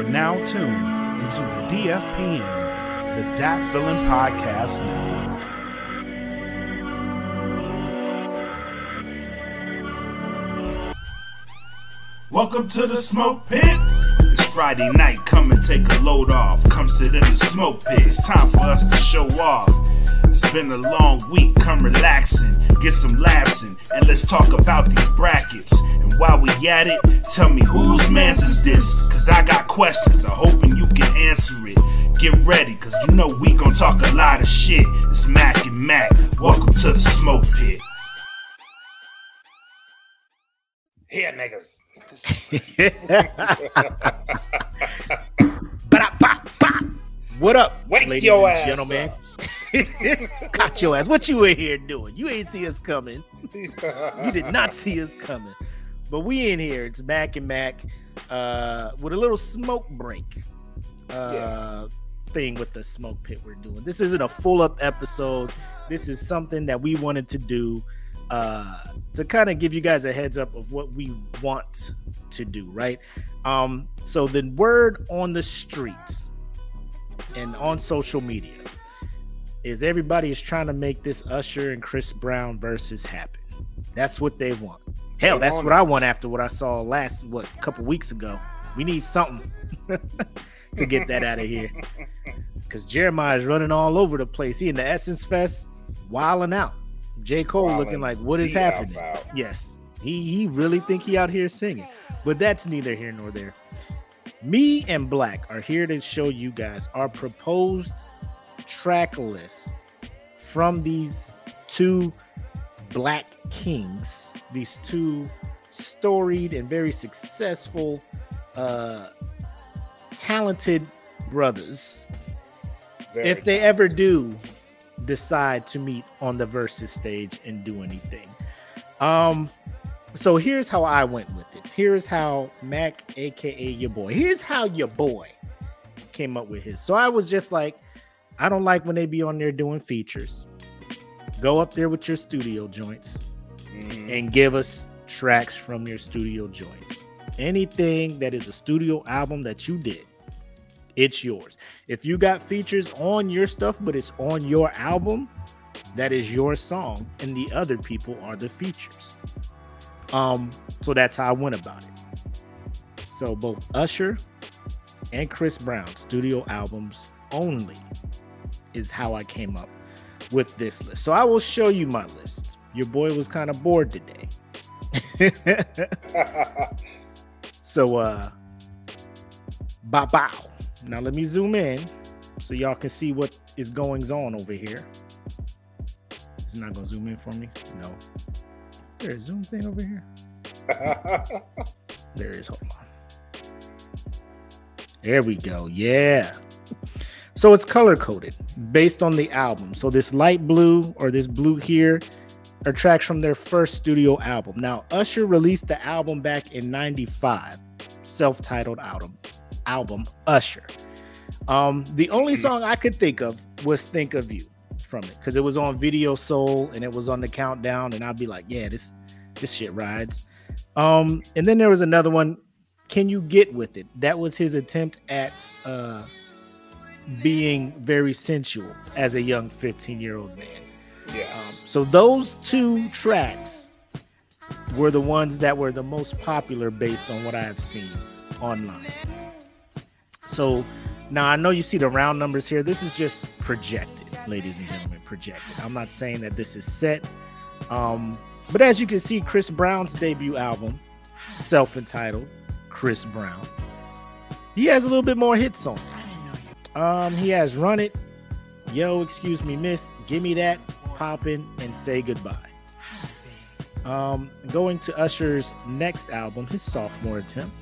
are now tuned into the DFPN, the Dat Feelin Podcast Network. Welcome to the smoke pit. It's Friday night, come and take a load off. Come sit in the smoke pit. It's time for us to show off. It's been a long week, come relaxing, get some laughs and let's talk about these brackets. And while we at it, tell me whose man's is this? Cause I got questions, I'm hoping you can answer it. Get ready, cause you know we gon' talk a lot of shit. It's Mac and Mac, welcome to the smoke pit. Here, niggas. What up, Wake ladies your and ass gentlemen? Got your ass. What you in here doing? You ain't see us coming. You did not see us coming. But we in here. It's Mac and Mac uh, with a little smoke break uh, Yeah. thing with the smoke pit we're doing. This isn't a full up episode. This is something that we wanted to do uh, to kind of give you guys a heads up of what we want to do, right? Um, so the word on the street and on social media is everybody is trying to make this Usher and Chris Brown versus happen. That's what they want. Hell, They that's want what it. I want after what I saw last what couple weeks ago. We need something to get that out of here. Cause Jeremiah is running all over the place. He in the Essence Fest, wilding out. J. Cole Wildin' looking like what is happening? Out. Yes, he he really think he out here singing, but that's neither here nor there. Me and Black are here to show you guys our proposed track list from these two Black Kings, these two storied and very successful, uh, talented brothers. Very if they ever do decide to meet on the versus stage and do anything. Um so here's how I went with it. Here's how Mac aka your boy. Here's how your boy came up with his. So I was just like I don't like when they be on there doing features. Go up there with your studio joints Mhm. and give us tracks from your studio joints. Anything that is a studio album that you did, it's yours. If you got features on your stuff, but it's on your album, that is your song, and the other people are the features. Um, so that's how I went about it. So both Usher and Chris Brown studio albums only is how I came up with this list. So I will show you my list. Your boy was kind of bored today. so uh bow bow. Now let me zoom in so y'all can see what is goings on over here. It's not gonna zoom in for me. No. There a zoom thing over here. There is. Hold on. There we go. Yeah. So it's color coded based on the album. So this light blue or this blue here are tracks from their first studio album. Now, Usher released the album back in 95, self-titled album, album Usher. Um, the only song I could think of was Think of You from it because it was on Video Soul and it was on the countdown, and I'd be like, yeah, this this shit rides. Um, and then there was another one, Can You Get With It? That was his attempt at uh being very sensual as a young 15-year-old man. Um, so those two tracks were the ones that were the most popular based on what I have seen online. So now I know you see the round numbers here. This is just projected, ladies and gentlemen, projected. I'm not saying that this is set. Um, but as you can see, Chris Brown's debut album, self-entitled Chris Brown, he has a little bit more hits on it. Um, he has Run It, Yo, excuse me, miss, give me that, poppin', and say goodbye. Um, going to Usher's next album, his sophomore attempt,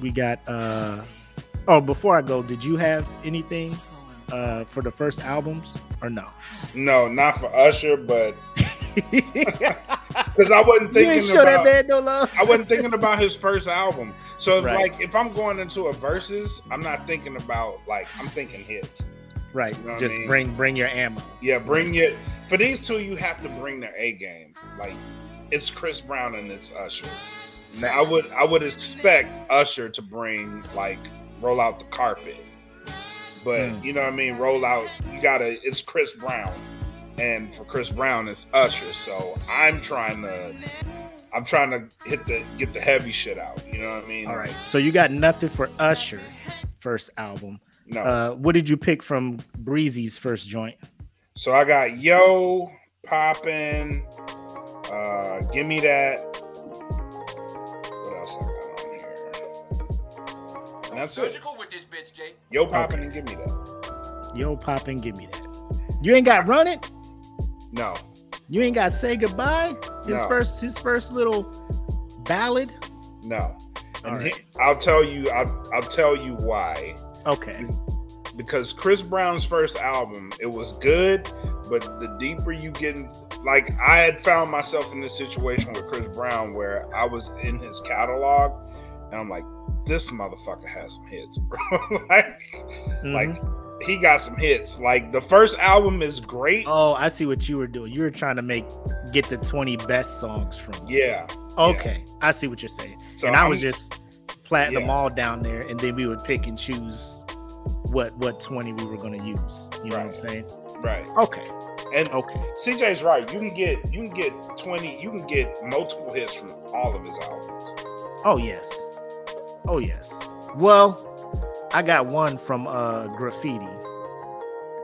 we got uh oh, before I go, did you have anything uh for the first albums or no? no, not for Usher, but because I wasn't thinking about. no love. I wasn't thinking about his first album. So if, Right. like if I'm going into a verses, I'm not thinking about like I'm thinking hits. Right. You know what I Just mean? bring bring your ammo. Yeah, bring it for these two. You have to bring their A game. Like it's Chris Brown and it's Usher. Now, I would I would expect Usher to bring like roll out the carpet. But Mm. you know what I mean. Roll out. You gotta. It's Chris Brown, and for Chris Brown, it's Usher. So I'm trying to. I'm trying to hit the get the heavy shit out. You know what I mean? All right. So you got nothing for Usher first album. No. Uh, what did you pick from Breezy's first joint? So I got Yo, Poppin', uh, Give Me That. What else I got on here? And that's it. With this bitch, Jay. Yo, Poppin' Okay. and Give Me That. Yo, pop and give me that. You ain't got run it. No. You ain't got to say goodbye. His No. first, his first little ballad. No. And right. he- I'll tell you, I'll, I'll tell you why. Okay. Because Chris Brown's first album, it was good, but the deeper you get, in, like I had found myself in this situation with Chris Brown where I was in his catalog, and I'm like, this motherfucker has some hits, bro. like, Mhm. like he got some hits. Like the first album is great. oh, I see what you were doing. You were trying to make get the twenty best songs from. him. Yeah. Okay, I see what you're saying. So and I I'm- was just platting them all down there, and then we would pick and choose what what twenty we were going to use. You know what I'm saying? right. Okay. And Okay. CJ's right. You can get you can get 20, you can get multiple hits from all of his albums. Oh yes. Oh yes. Well, I got one from uh graffiti.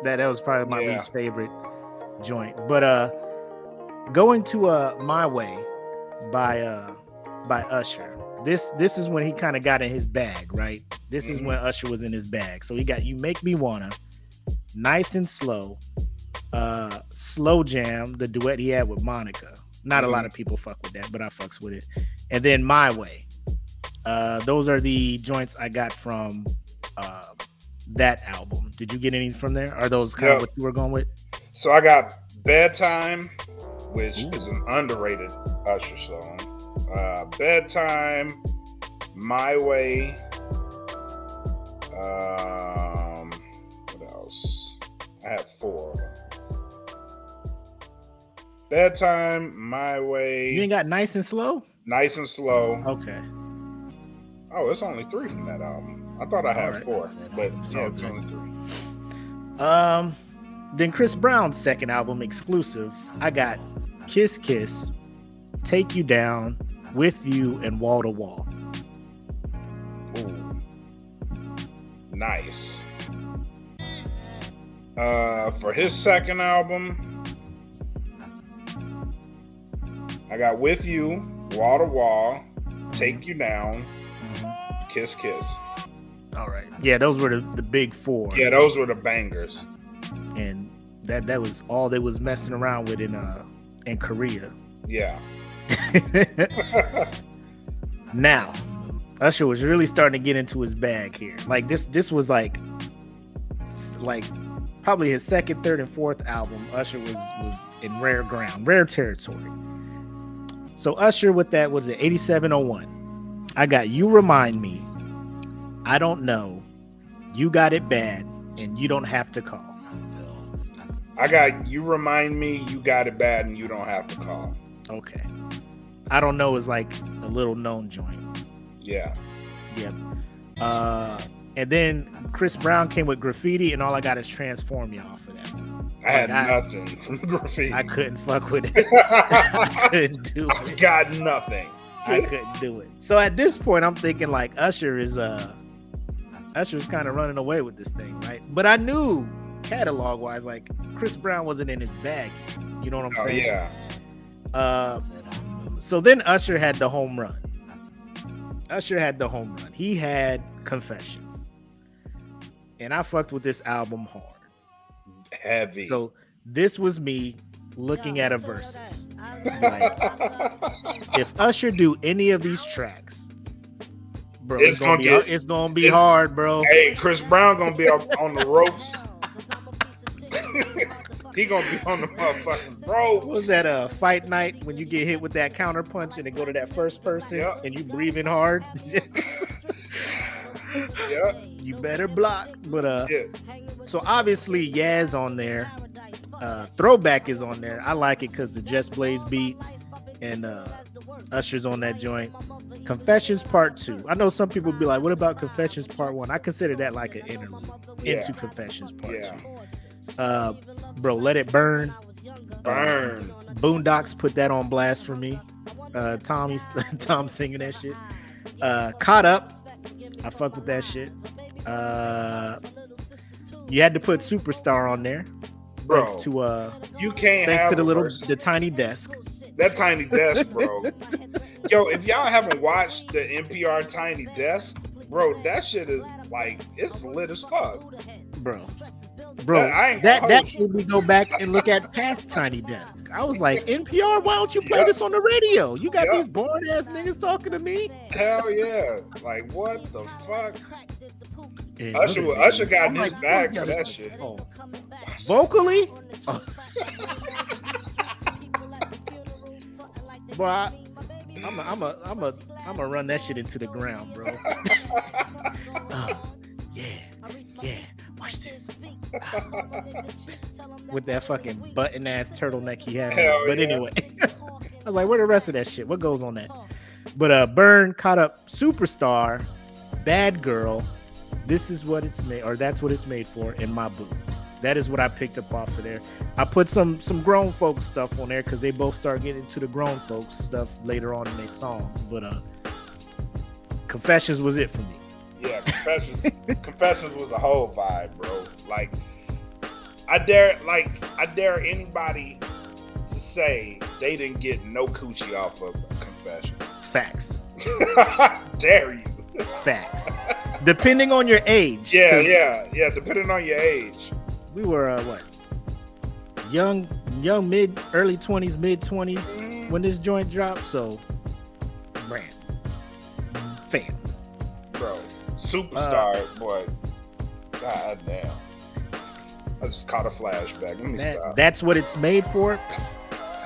That that was probably my Yeah. least favorite joint. But uh going to uh my way by uh by Usher. This this is when he kind of got in his bag, right? This is Mhm. when Usher was in his bag. So he got you make me wanna nice and slow. Uh slow jam, the duet he had with Monica. Not a lot Mhm. of people fuck with that, but I fucks with it. And then my way. Uh those are the joints I got from uh, that album. Did you get any from there? Are those kind Yeah. of what you were going with? So I got Bedtime, which Ooh. is an underrated Usher song. Uh, Bedtime, My Way. Um, what else? I have four of them. Bedtime, My Way, You ain't got nice and slow? Nice and Slow. Okay. Oh, it's only three from that album. I thought I had Alright. four, but It's yeah, only three. Um then Chris Brown's second album exclusive, I got Kiss Kiss, Take You Down, With You, and Wall to Wall. Ooh. Nice. Uh, for his second album, I got With You, Wall to Wall, Take You Down, Kiss Kiss. All right. Yeah, those were the, the big four. Yeah, those were the bangers. And that that was all they was messing around with in uh in Korea. Yeah. Now, Usher was really starting to get into his bag here. Like this, this was like, like probably his second, third, and fourth album. Usher was was in rare ground, rare territory. So Usher with that was it 8701. I got you remind me. I don't know. You got it bad, and you don't have to call. I got You Remind Me, You Got It Bad, and You Don't Have to Call. Okay. I don't know is like a little known joint. Yeah. Yep. Uh, and then Chris Brown came with graffiti, and all I got is transform you off of that. I had I- nothing from Graffiti. I couldn't fuck with it. I couldn't do it. I've got nothing. I couldn't do it. So at this point, I'm thinking like Usher is uh Usher's kind of running away with this thing, right? But I knew catalog wise, like Chris Brown wasn't in his bag. You know what I'm Oh, saying? yeah. Uh, so then Usher had the home run. Usher had the home run. He had Confessions. And I fucked with this album hard. Heavy. So this was me looking at a versus. Like, if Usher do any of these tracks, bro, it's, It's gonna, gonna be it's gonna be it's- hard, bro. hey, Chris Brown gonna be up on the ropes. he gonna be on the motherfucking ropes. What was that a fight night when you get hit with that counter punch and it go to that first person Yep. and you breathing hard? Yeah, you better block. But uh yeah. so obviously Yaz on there. Uh throwback is on there. I like it because the Just Blaze beat and uh Usher's on that joint. Confessions Part Two. I know some people be like, "What about Confessions Part One?" I consider that like an interlude Yeah. into Confessions Part Yeah. Two. Uh, bro, Let It Burn. Burn. Boondocks put that on blast for me. Uh, Tommy's Tom singing that shit. Uh, Caught Up. I fuck with that shit. Uh, you had to put Superstar on there. Bro, Thanks to uh, you can't thanks to the little the tiny desk. That tiny desk, bro. Yo, if y'all haven't watched the NPR Tiny Desk, bro, that shit is like it's lit as fuck. bro. Bro, I that gonna that hold you. made me go back and look at past Tiny Desk. I was like, NPR, why don't you play Yeah. this on the radio? You got Yeah. these boring ass niggas talking to me. Hell yeah! Like what the fuck? And Usher- look at Usher got I'm in his like, bag yo, for this that is- shit. oh. Vocally, oh. boy, I, I'm a, I'm a, I'm a, I'm gonna run that shit into the ground, bro. Uh, yeah, yeah. Watch this. With that fucking button ass turtleneck he had. Hell but yeah. anyway, I was like, where the rest of that shit? What goes on that? But uh, Burn caught up Superstar, Bad Girl. This is what it's made, or that's what it's made for in my boot. That is what I picked up off of there. I put some some grown folks stuff on there because they both start getting into the grown folks stuff later on in their songs. But uh, Confessions was it for me. Yeah, Confessions. Confessions was a whole vibe, bro. Like, I dare, like, I dare anybody to say they didn't get no coochie off of Confessions. Facts, dare you? facts. Depending on your age. Yeah, yeah, yeah. Depending on your age. We were uh, what? Young, young, mid, early twenties, mid twenties Mhm. when this joint dropped. So, brand, fan. bro. Superstar, Uh, boy. God damn. I just caught a flashback. Let me That, stop. that's what it's made for.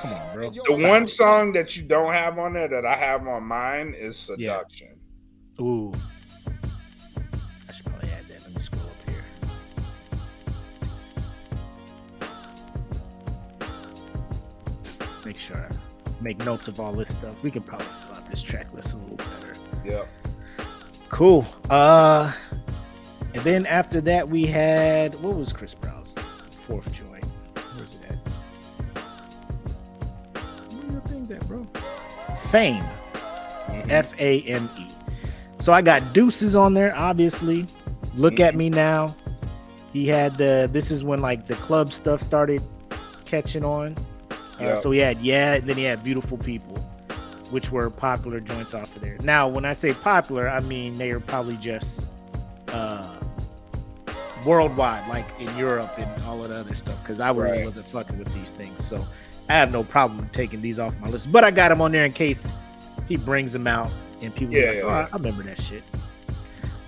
Come on, bro. the one song that you don't have on there that I have on mine is Seduction. Ooh. Make sure I make notes of all this stuff. We can probably fill out this track list a little better. Yep. Cool. Uh and then after that we had what was Chris Brown's fourth joint? Where's it at? Where your things at, bro? Fame. F A M E. So I got deuces on there, obviously. Look at me now. He had the this is when like the club stuff started catching on. Uh, so he had yeah, and then he had beautiful people, which were popular joints off of there. Now, when I say popular, I mean they are probably just uh worldwide, like in Europe and all of the other stuff. Because I really Right. wasn't fucking with these things, so I have no problem taking these off my list. But I got them on there in case he brings them out and people Yeah, like, yeah, oh, yeah. I remember that shit.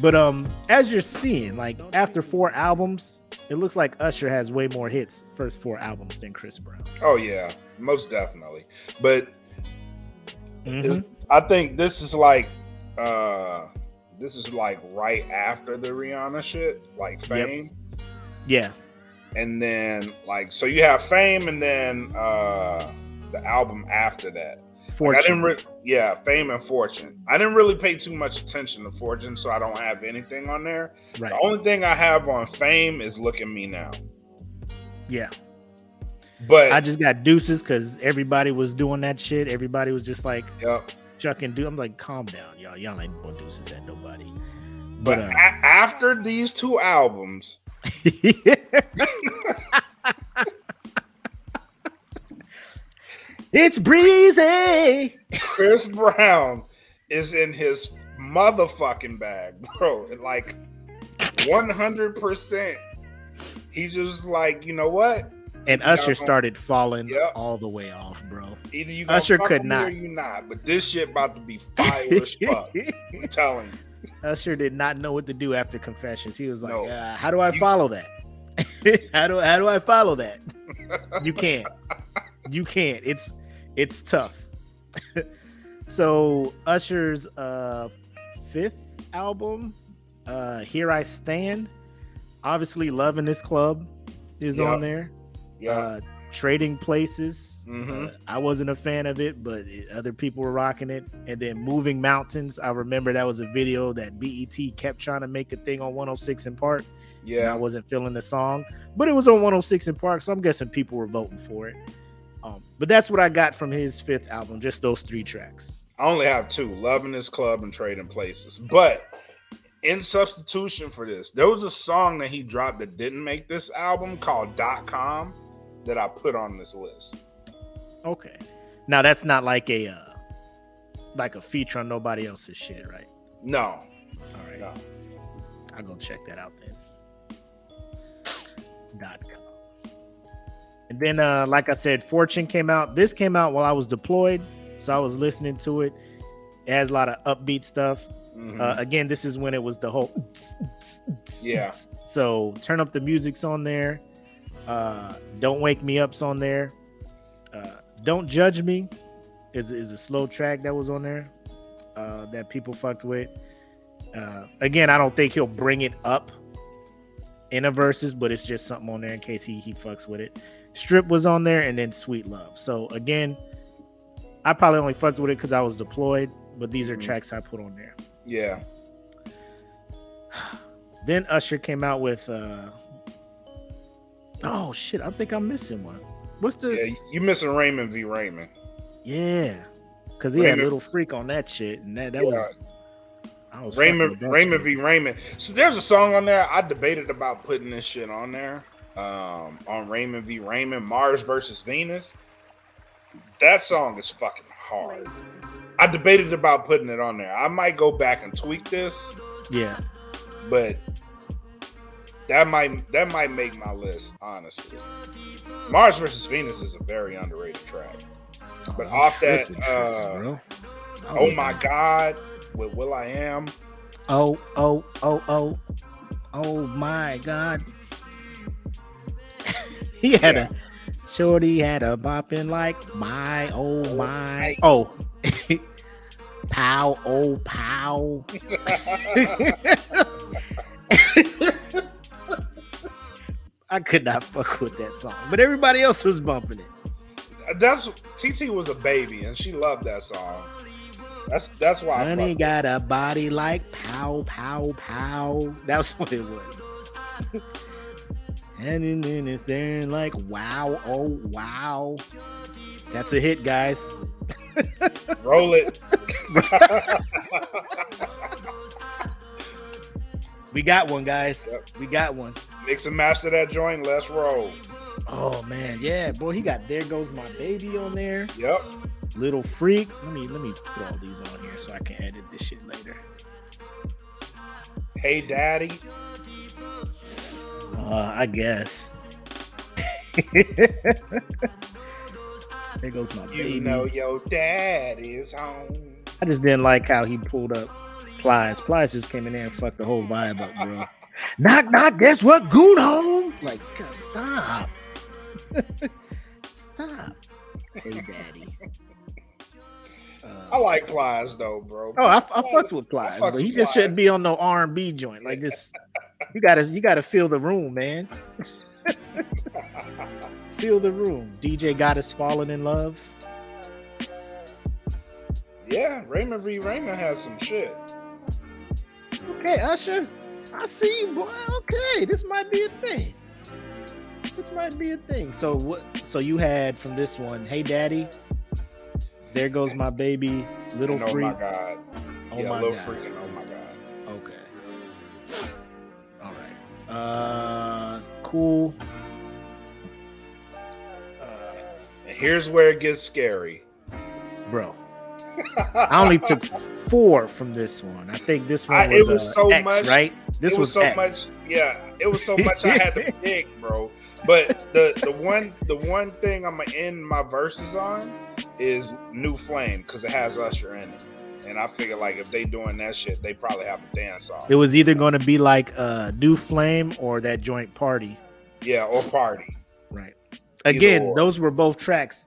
But um, as you're seeing, like after four albums, it looks like Usher has way more hits first four albums than Chris Brown. Oh yeah, most definitely. But Mhm. I think this is like uh this is like right after the Rihanna shit, like Yep. fame. Yeah, And then like so you have fame and then uh the album after that. Like, I didn't re- yeah, fame and fortune. I didn't really pay too much attention to fortune, so I don't have anything on there. right. The only thing I have on fame is look at me now. Yeah, But I just got deuces because everybody was doing that shit. Everybody was just like yep. chucking do. I'm like, calm down, y'all. Y'all ain't doing deuces at nobody. But But uh, a- after these two albums, it's breezy. Chris Brown is in his motherfucking bag, bro. Like 100%. He just like, you know what? And Usher started falling Yep. all the way off, bro. Either you Usher could not. you not. But this shit about to be fire as fuck. I'm telling you. Usher did not know what to do after Confessions. He was like, No. uh, "How do I You- follow that? how do how do I follow that? you can't. You can't. It's it's tough." so Usher's uh, fifth album, uh, "Here I Stand," obviously "Love in This Club" is Yep. on there. Yeah. Uh, Trading Places. Mhm. Uh, I wasn't a fan of it, but it- other people were rocking it. And then Moving Mountains. I remember that was a video that BET kept trying to make a thing on 106 & Park. and I wasn't feeling the song, but it was on 106 & Park, so I'm guessing people were voting for it. But that's what I got from his fifth album, just those three tracks. I only have two: "Love in This Club" and "Trading Places." But in substitution for this, there was a song that he dropped that didn't make this album called "Dot Com" that I put on this list. Okay. Now that's not like a uh, like a feature on nobody else's shit, right? No, All right. no. I'll go check that out then. Dot com. And then, uh, like I said, Fortune came out. This came out while I was deployed, so I was listening to it. It has a lot of upbeat stuff. Mhm. Uh, again, this is when it was the whole Yeah. So turn up the music's on there. Uh, Don't wake me up's on there. Uh, Don't judge me is is a slow track that was on there uh, that people fucked with. Uh, again, I don't think he'll bring it up in a verses, but it's just something on there in case he he fucks with it. Strip was on there, and then Sweet Love. So again, I probably only fucked with it because I was deployed, but these are Mhm. tracks I put on there. yeah, Then Usher came out with uh Oh shit, I think I'm missing one. What's the yeah. You missing Raymond v. Raymond? Yeah. Cause he had Raymond- little freak on that shit. And that, that Yeah. was I was Raymond Raymond shit. v. Raymond. So there's a song on there. I debated about putting this shit on there. Um, on Raymond v. Raymond, Mars versus Venus. That song is fucking hard. I debated about putting it on there. I might go back and tweak this, Yeah. but that might that might make my list, honestly. Mars versus Venus is a very underrated track. But I'm off that, uh, Oh my like, god, with will.i.am. Oh, oh, oh, oh. Oh my god. he had Yeah. a shorty had a bopping like my oh my oh pow oh pow I could not fuck with that song, but everybody else was bumping it. That's TT was a baby and she loved that song. That's that's why Honey got a body like pow pow pow. That's what it was. And then it's then like wow oh wow. That's a hit, guys. roll it. We got one, guys. Yep. We got one. Mix and to that joint. Let's roll. Oh man, yeah, boy, he got there goes my baby on there. Yep. Little freak. Let me let me throw all these on here so I can edit this shit later. Hey Daddy. Uh, I guess. there goes my You baby. know your dad is home. I just didn't like how he pulled up Plies. Plies just came in there and fucked the whole vibe up, bro. knock knock, guess what? Goon home. Like, God, stop. stop. Hey daddy. Uh, I like Plies though, bro. Oh, I, I fucked with Plies, but he just Plies. shouldn't be on no R and B joint. Like this, you gotta you gotta feel the room, man. feel the room. DJ got us falling in love. Yeah, Raymond v. Raymond has some shit. Okay, Usher, I see you, boy. Okay, this might be a thing. This might be a thing. So what? So you had from this one, "Hey Daddy," "There Goes My Baby," "Little And oh my god. Oh yeah, my little God. freak cool. Uh, And here's where it gets scary. bro, I only took four from this one. I think this one I- was, it was uh, so X, much- right? This it was, was, so X. much. Yeah, it was so much I had to pick, bro. But the the one the one thing I'm gonna end my verses on is New Flame because it has Usher in it, and I figure like if they doing that shit, they probably have a dance off. It was either going to be like uh, New Flame or that joint party. Yeah, or party. Right. Again, those were both tracks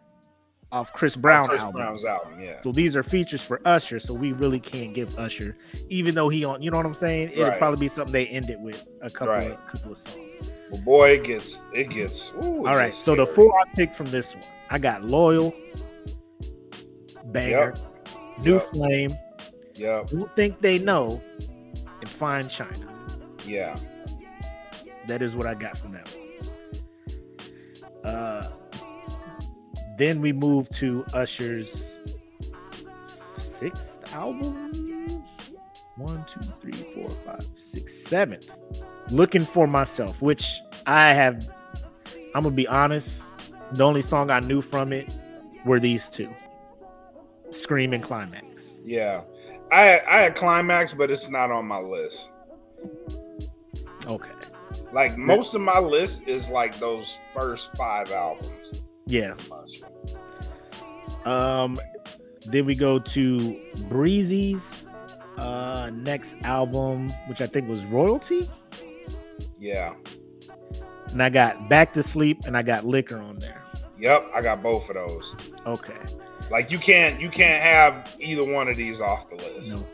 off Chris Brown Chris album. Brown's album. Yeah, So these are features for Usher. So we really can't give Usher, even though he on. You know what I'm saying? It'll Right. probably be something they end it with a couple Right. of couple of songs. Well, boy, it gets it gets. Ooh, it All right. gets So the four I picked from this one, I got loyal, banger, new Yep. flame, Yep. don't think they know, and Fine China. Yeah. That is what I got from that one. Uh, then we move to Usher's sixth album. One, two, three, four, five, six, seventh. Looking for myself, which I have. I'm gonna be honest. The only song I knew from it were these two, "Scream" and "Climax." Yeah. I I had climax, but it's not on my list. Okay, Like most of my list is like those first five albums. yeah. Um, then we go to Breezy's uh next album, which I think was Royalty. Yeah. And I got Back to Sleep and I got Liquor on there. Yep. I got both of those. Okay. Like you can't you can't have either one of these off the list. No.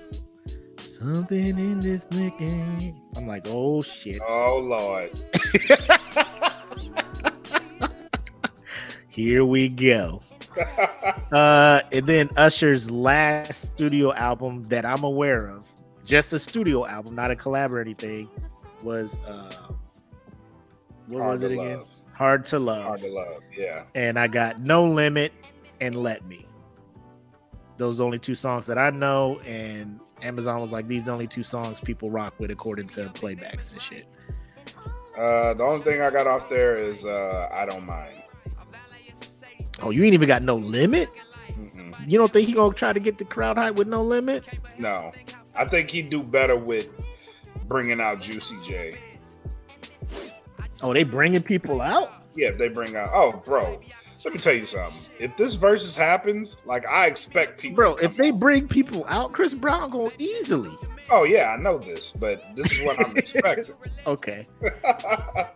Something in this liquor. I'm like, oh shit. Oh lord. Here we go. Uh, and then Usher's last studio album that I'm aware of, just a studio album, not a collab or anything, was uh, what Hard was it again? Love. Hard to Love. Hard to love. Yeah. And I got No Limit and Let Me. Those are the only two songs that I know, and Amazon was like, these are the only two songs people rock with according to playbacks and shit. Uh, the only thing I got off there is uh, I don't mind. Oh, you ain't even got No Limit? Mm-mm. You don't think he gonna try to get the crowd hype with No Limit? No, I think he'd do better with bringing out Juicy J. Oh, they bringing people out? Yeah, they bring out. Oh, bro, let me tell you something. If this versus happens, like I expect people. Bro, if they out. bring people out, Chris Brown going easily. oh yeah, I know this, but this is what I'm expecting. Okay.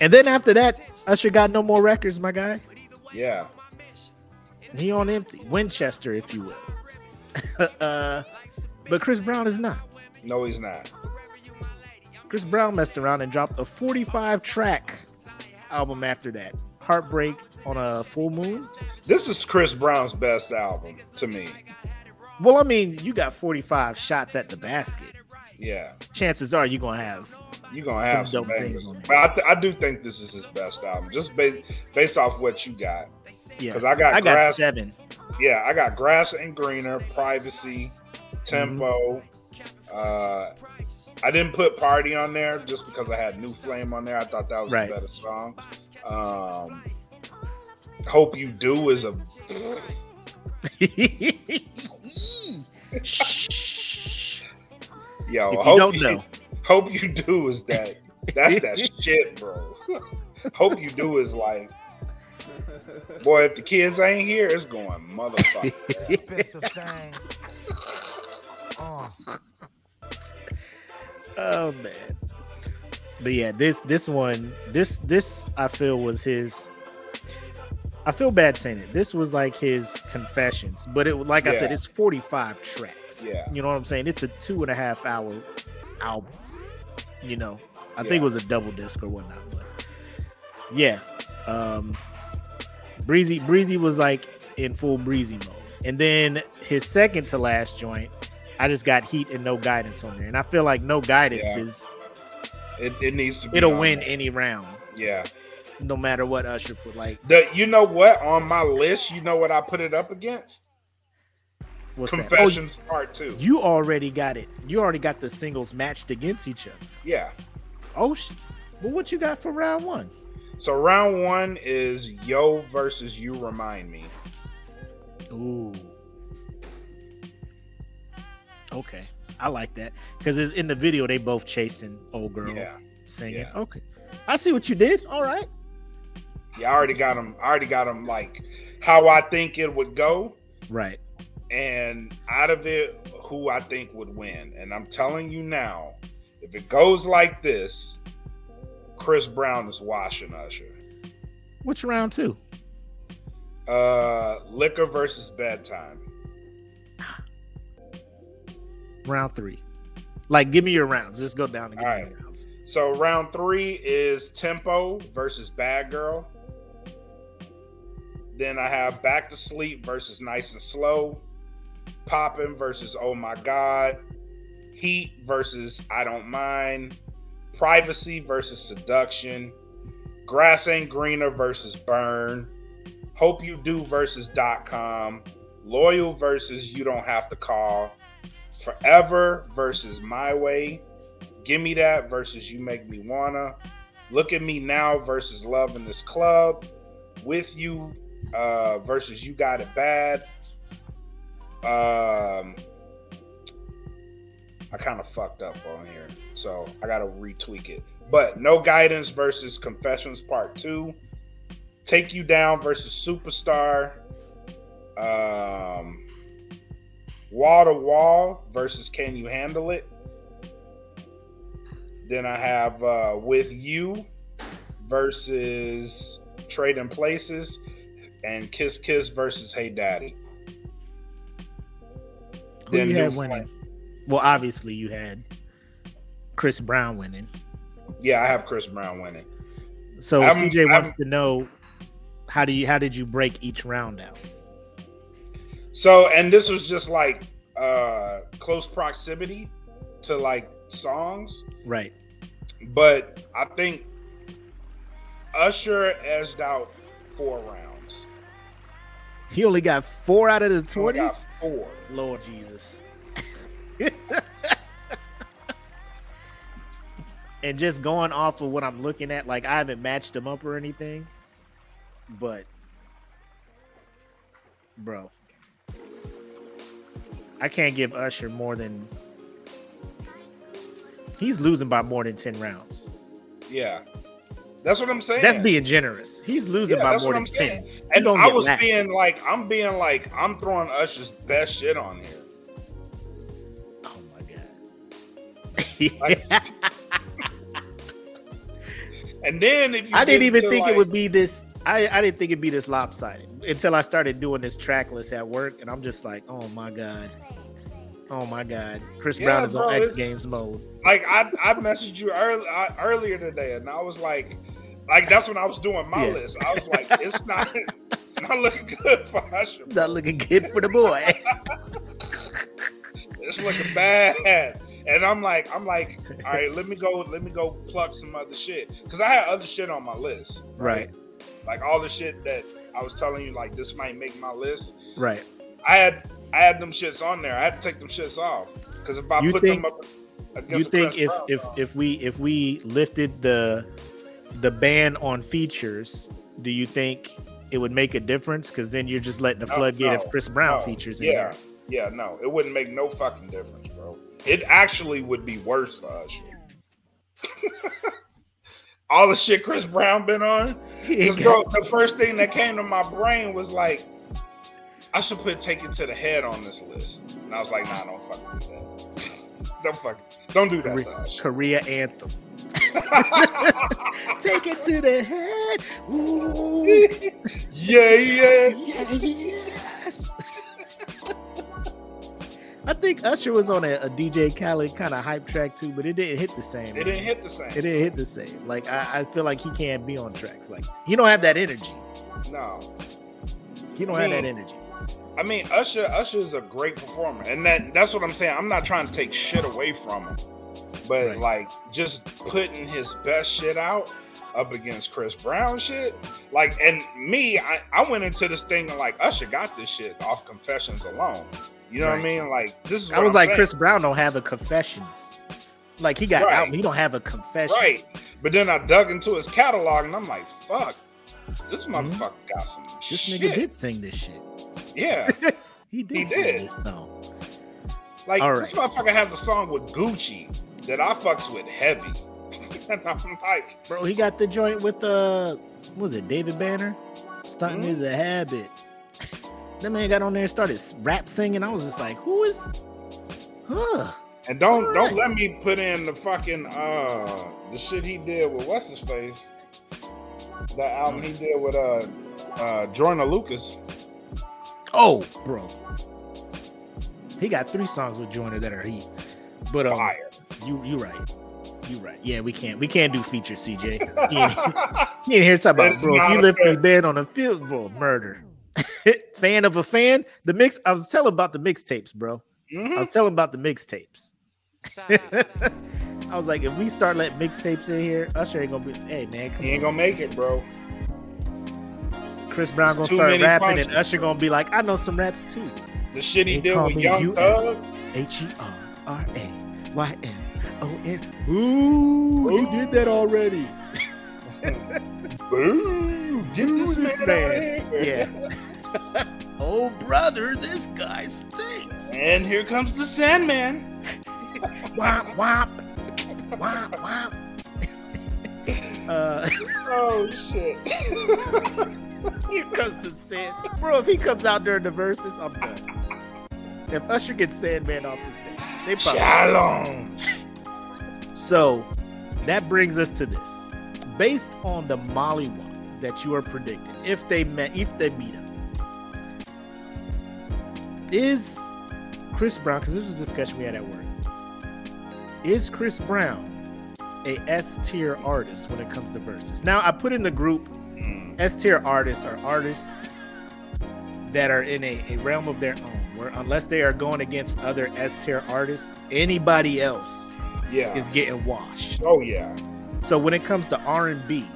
And then after that, Usher got no more records, my guy. yeah, He on empty. Winchester, if you will. uh, but Chris Brown is not. no, he's not. Chris Brown messed around and dropped a 45 track album after that. Heartbreak on a full moon. This is Chris Brown's best album to me. Well, I mean, you got 45 shots at the basket. Yeah, Chances are you're gonna have you're gonna have Some things on. But I, th- I do think this is his best album, just based based off what you got. yeah. 'Cause I got I got grass- seven. Yeah, I got grass ain't greener, privacy, tempo. Uh, I didn't put party on there just because I had new flame on there. I thought that was Right. a better song. Um, Hope you do is a Shh. yo. If you hope don't know, hope you do is that that's that shit, bro. hope you do is like, boy, if the kids ain't here, it's going motherfucker. expensive. Oh man. But yeah, this this one, this this I feel was his. I feel bad saying it. This was like his confessions, but it like I said, it's forty five tracks. Yeah. you know what I'm saying. It's a two and a half hour album. You know, I think it was a double disc or whatnot. But yeah, um, breezy breezy was like in full breezy mode, and then his second to last joint, I just got heat and no guidance on there, and I feel like no guidance Yeah. is It, it needs to be. it'll win there. any round, Yeah. No matter what Usher put. Like The, you know what? On my list, you know what I put it up against? what's that? Oh, Confessions Part Two. you already got it. You already got the singles matched against each other. Yeah. Oh, sh- well, what you got for round one? So round one is Yo versus You Remind Me. Ooh. Okay, I like that because it's in the video they both chasing old girl Yeah. singing. yeah. Okay, I see what you did. All right. Yeah, I already got them. I already got them like how I think it would go, Right. and out of it, who I think would win. And I'm telling you now, if it goes like this, Chris Brown is washing Usher. Which round two? Uh, Liquor versus Bedtime. Round three. Like, give me your rounds. Just go down and give All me right. your rounds. So round three is Tempo versus Bad Girl. Then I have Back to Sleep versus Nice and Slow. Poppin' versus Oh My God. Heat versus I Don't Mind. Privacy versus Seduction. Grass Ain't Greener versus Burn. Hope You Do versus Dot Com. Loyal versus You Don't Have to Call. Forever versus My Way. Give Me That versus You Make Me Wanna. Look at Me Now versus Love in This Club. With You uh, versus You Got It Bad. Um, I kind of fucked up on here, so I gotta retweak it. But No Guidance versus Confessions Part Two. Take You Down versus Superstar. Um, Wall to Wall versus Can You Handle It? Then I have uh, With You versus Trading Places and Kiss Kiss versus Hey Daddy. Who Then you had winning? Well, obviously you had Chris Brown winning. Yeah, I have Chris Brown winning. So I'm- CJ wants I'm- to know how do you how did you break each round out? So, and this was just like uh close proximity to like songs, Right. but I think Usher edged out four rounds. He only got four out of the twenty. four. Lord Jesus. and just going off of what I'm looking at, like I haven't matched them up or anything, but bro, I can't give Usher more than he's losing by more than 10 rounds. Yeah. That's what I'm saying. That's being generous. He's losing Yeah, by more than I'm 10. saying. And I was lapped. being like, I'm being like, I'm throwing Usher's best shit on here. Oh my god. And then if you I didn't even think like- it would be this. I, I didn't think it'd be this lopsided until I started doing this tracklist at work, and I'm just like, oh my god, oh my god, Chris Yeah, Brown is bro, on X Games mode. like I I messaged you early, I, earlier today, and I was like, like that's when I was doing my Yeah. list. I was like, it's not it's not looking good for Usher. Not looking good for the boy. It's looking bad. And I'm like, I'm like, all right, let me go, let me go pluck some other shit because I had other shit on my list, right, Like all the shit that I was telling you, like this might make my list. right. I had I had them shits on there. I had to take them shits off because if I You put think- them up against You think if if if we if we lifted the the ban on features, do you think it would make a difference? Because then you're just letting the floodgate no, of Chris Brown no, features in yeah, there. yeah, no, it wouldn't make no fucking difference, bro. It actually would be worse for us. All the shit Chris Brown been on. bro, the first thing that came to my brain was like, I should put "Take It to the Head" on this list, and I was like, Nah, don't fucking do that. don't fucking, don't do that. us. Korea anthem. Take it to the head. Ooh, yeah, yeah. yeah yes. I think Usher was on a, a DJ Khaled kind of hype track too, but it didn't hit the same. It didn't hit the same. It didn't hit the same. Like I, I feel like he can't be on tracks. Like he don't have that energy. No. He don't I have that energy. I mean, Usher, Usher is a great performer, and that that's what I'm saying. I'm not trying to take shit away from him, but Right. like just putting his best shit out up against Chris Brown shit, like, and me, I, I went into this thing and like Usher got this shit off Confessions alone. You know what I mean? Like this is. I was I'm like, saying. Chris Brown don't have a confessions. Like he got Right. out, he don't have a confession. right? But then I dug into his catalog, and I'm like, fuck, this Mhm. motherfucker got some This shit. nigga did sing this shit. Yeah, He did He sing did. this song. like All this right. motherfucker has a song with Gucci that I fucks with heavy, and I'm like. Bro, he got the joint with uh what was it David Banner? Stunting Mhm. is a habit. That man got on there and started rap singing. I was just like, who is huh? And don't don't let me put in the fucking uh the shit he did with what's his face. The album he did with uh uh Joyner Lucas. Oh, bro. He got three songs with Joyner that are heat. But um, Fire. You you right. You right. Yeah, we can't. We can't do features, CJ. He ain't, he ain't here to talk about, That's bro. If you a lift fair- me bed on a field, bro, murder. fan of a fan. The mix. I was telling about the mixtapes, bro. I Mhm. was telling about the mixtapes. I was like, if we start letting mixtapes in here, Usher ain't gonna be. Hey man, come He ain't on. gonna make it, bro. Chris Brown It's gonna start many rapping, and punches. Usher gonna be like, I know some raps too. The shit he They did call with me Young Thug. H E R R A Y N O N. Boo! You did that already. Boo! Get Boo this, this man, man. out of here. Yeah. oh brother, this guy stinks. And here comes the Sandman. Womp womp. Womp womp. Uh, Oh shit! here comes the sand, bro. If he comes out during the verses, I'm done. If Usher gets Sandman off the stage, they probably. Challenge. So that brings us to this. Based on the Mollywop that you are predicting, if they met, if they meet up, is Chris Brown? Because this was a discussion we had at work. Is Chris Brown a S tier artist when it comes to verses? Now I put in the group Mm, S tier artists are artists that are in a, a realm of their own, unless they are going against other S tier artists, anybody else yeah. is getting washed. oh yeah. So when it comes to R and B,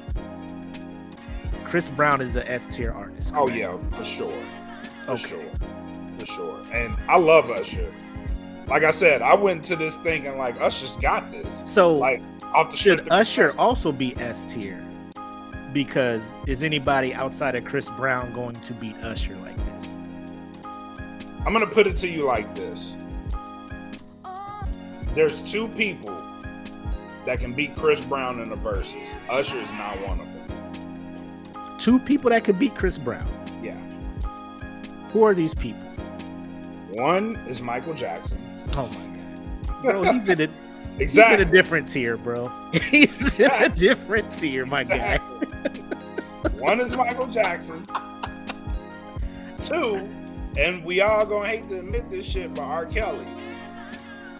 Chris Brown is a S tier artist. Oh yeah, for sure. For Okay. sure. For sure. And I love Usher. Like I said, I went to this thinking like Usher's got this. So Like off the should. Usher also be S tier? Because is anybody outside of Chris Brown going to beat Usher like this? I'm gonna put it to you like this. There's two people that can beat Chris Brown in the verses. Usher is not one of them. Two people that could beat Chris Brown. Yeah. Who are these people? One is Michael Jackson. Oh my god, bro, he's in a he's in a Exactly. different tier, bro. He's in a different tier, my guy. One is Michael Jackson. Two, and we all gonna hate to admit this shit, but R. Kelly.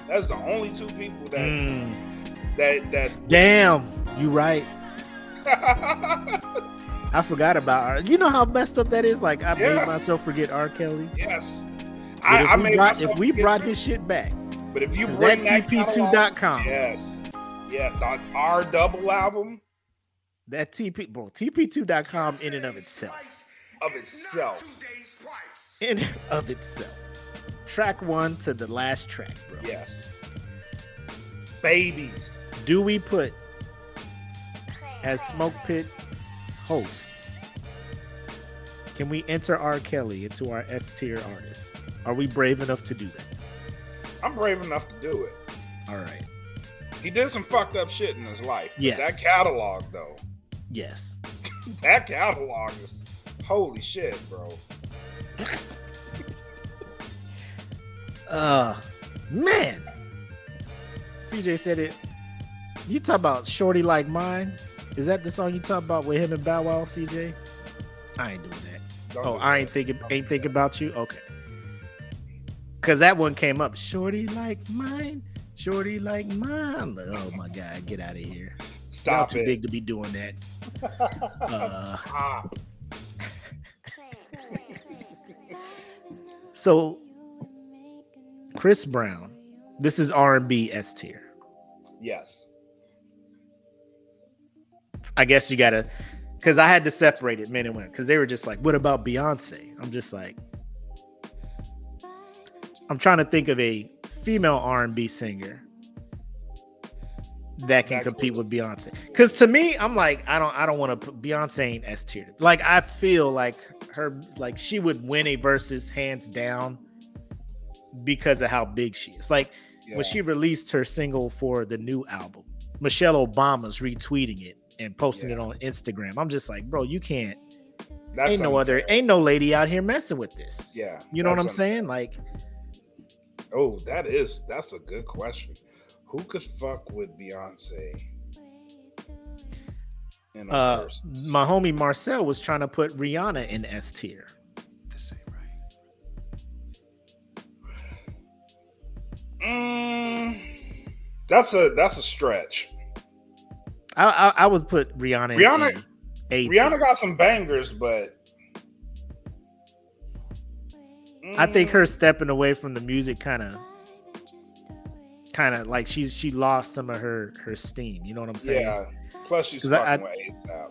That's the only two people that Mm, that that. damn, you right. I forgot about R. You know how messed up that is. Like I Yeah. made myself forget R. Kelly. yes. But I, if, I we made brought, if we brought his shit back, but if you bring that that catalog- TP2.com? yes, yeah, the R double album That TP, bro, TP2.com in and of itself, of itself. in of itself. Track one to the last track, bro. Yes, babies. Do we put as Smoke Pit host? Can we enter R. Kelly into our S tier artists? Are we brave enough to do that? I'm brave enough to do it. All right. He did some fucked up shit in his life. Yes. That catalog though. Yes. That catalog is holy shit, bro. Uh man. CJ said it. You talk about Shorty Like Mine? Is that the song you talk about with him and Bow Wow, CJ? I ain't doing that. Don't Oh, do I ain't that. thinking ain't thinking about you? Okay. Cause that one came up. Shorty like mine. Shorty like mine. Oh my god, get out of here. Y'all too it. big to be doing that. Uh, Stop. So Chris Brown. This is R&B S tier. Yes. I guess you gotta, because I had to separate it men and women, because they were just like, "What about Beyonce?" I'm just like, I'm trying to think of a female R&B singer that can compete cool. with Beyonce. Because to me, I'm like, I don't, I don't want to put Beyonce ain't S tier. Like I feel like her, like she would win a versus hands down because of how big she is. Like Yeah. when she released her single for the new album, Michelle Obama's retweeting it and posting it on Instagram. I'm just like, bro, you can't. That's ain't no other, ain't no lady out here messing with this. Yeah. you know what I'm saying? Like, Oh, that is that's a good question. Who could fuck with Beyonce? Uh, my homie Marcel was trying to put Rihanna in S tier. Mm, that's a that's a stretch. I, I I would put Rihanna. in Rihanna- Rihanna got some bangers, but I think Mm, her stepping away from the music kind of, kind of like she's she lost some of her her steam. You know what I'm saying? Yeah. Plus, she's I- fucking with ASAP.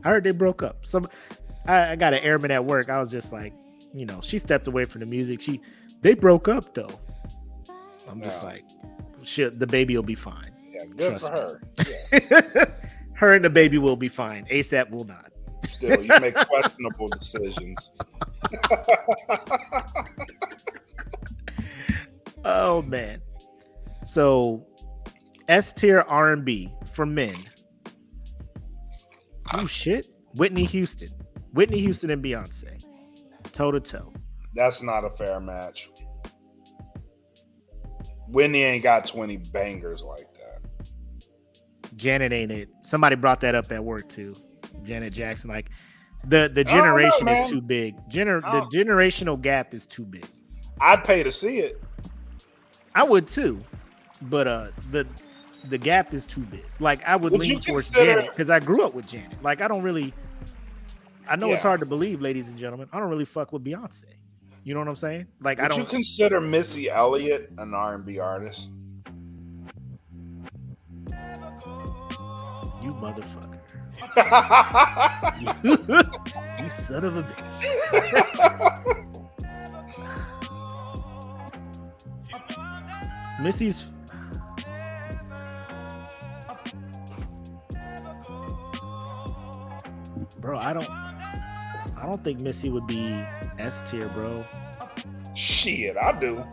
I heard they broke up. Some I, I got an airman at work. I was just like, you know, she stepped away from the music. She they broke up though. I'm just Yeah. like, shit, the baby will be fine. Yeah, good Trust for her. Yeah. her and the baby will be fine. ASAP will not. Still, you make questionable decisions. Oh man. So S tier R and B for men. Oh shit. Whitney Houston. Whitney Houston and Beyonce. Toe to toe. That's not a fair match. Whitney ain't got 20 bangers like that. Janet ain't it. Somebody brought that up at work too. Janet Jackson. Like the the don't know, generation is too big. Gener- the generational gap is too big. I'd pay to see it. I would too, but uh the the gap is too big. Like I would Would you lean towards consider- Janet because I grew up with Janet. Like I don't really. I know it's hard to believe, ladies and gentlemen. I don't really fuck with Beyonce. You know what I'm saying? Like I don't. you consider Missy Elliott an R&B artist? you motherfucker. you son of a bitch. Missy's. Bro, I don't. I don't think Missy would be S tier, bro. Shit, I do.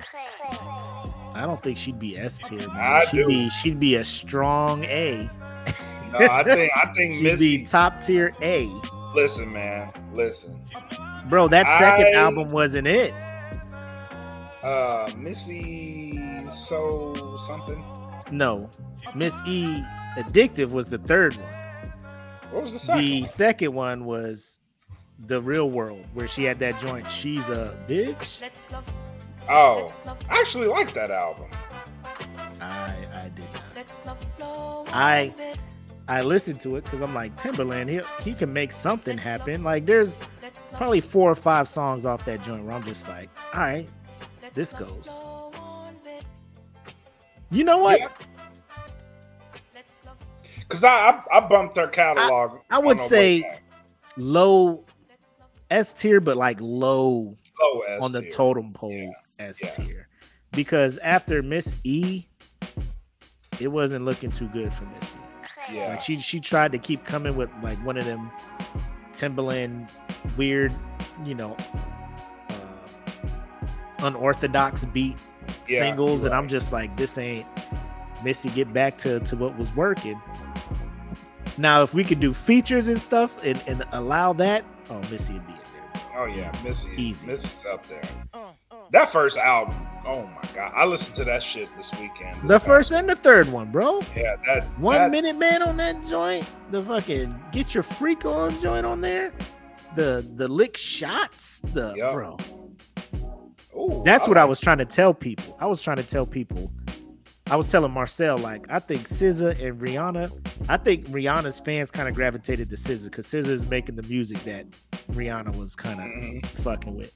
I don't think she'd be S tier. man. I she'd do. be she'd be a strong A. No, I think I think She'd Missy. be top tier A. Listen, man, listen. Bro, that second I- album wasn't it. Uh, Missy, so something. No. Miss E Addictive was the third one. What was the second? The one? second one was The Real World, where she had that joint. She's a bitch. Oh, I actually like that album. I I did not. I I listened to it because I'm like Timbaland. He he can make something happen. Like there's probably four or five songs off that joint where I'm just like, all right, this goes. You know what? Yeah. Cause I I, I bumped her catalog. I would say-. Low S tier, but like low Low on the totem pole Yeah. S Yeah. tier. Because after Miss E, it wasn't looking too good for Miss E. Yeah, Like she she tried to keep coming with like one of them Timbaland weird, you know, uh, unorthodox beat Yeah, singles, and I'm just like, this ain't Missy. Get back to to what was working. Now, if we could do features and stuff and, and allow that, oh, Missy would be there. oh yeah, Missy. Easy. Missy's up there. That first album, oh my god, I listened to that shit this weekend. this The first and the third one, bro. yeah, that One that, minute man on that joint. The fucking get your freak on joint on there. The the lick shots. The Yup. bro. Ooh, That's what I was trying to tell people. I was trying to tell people. I was telling Marcel like I think SZA and Rihanna. I think Rihanna's fans kind of gravitated to SZA because SZA is making the music that Rihanna was kind of Mhm. fucking with.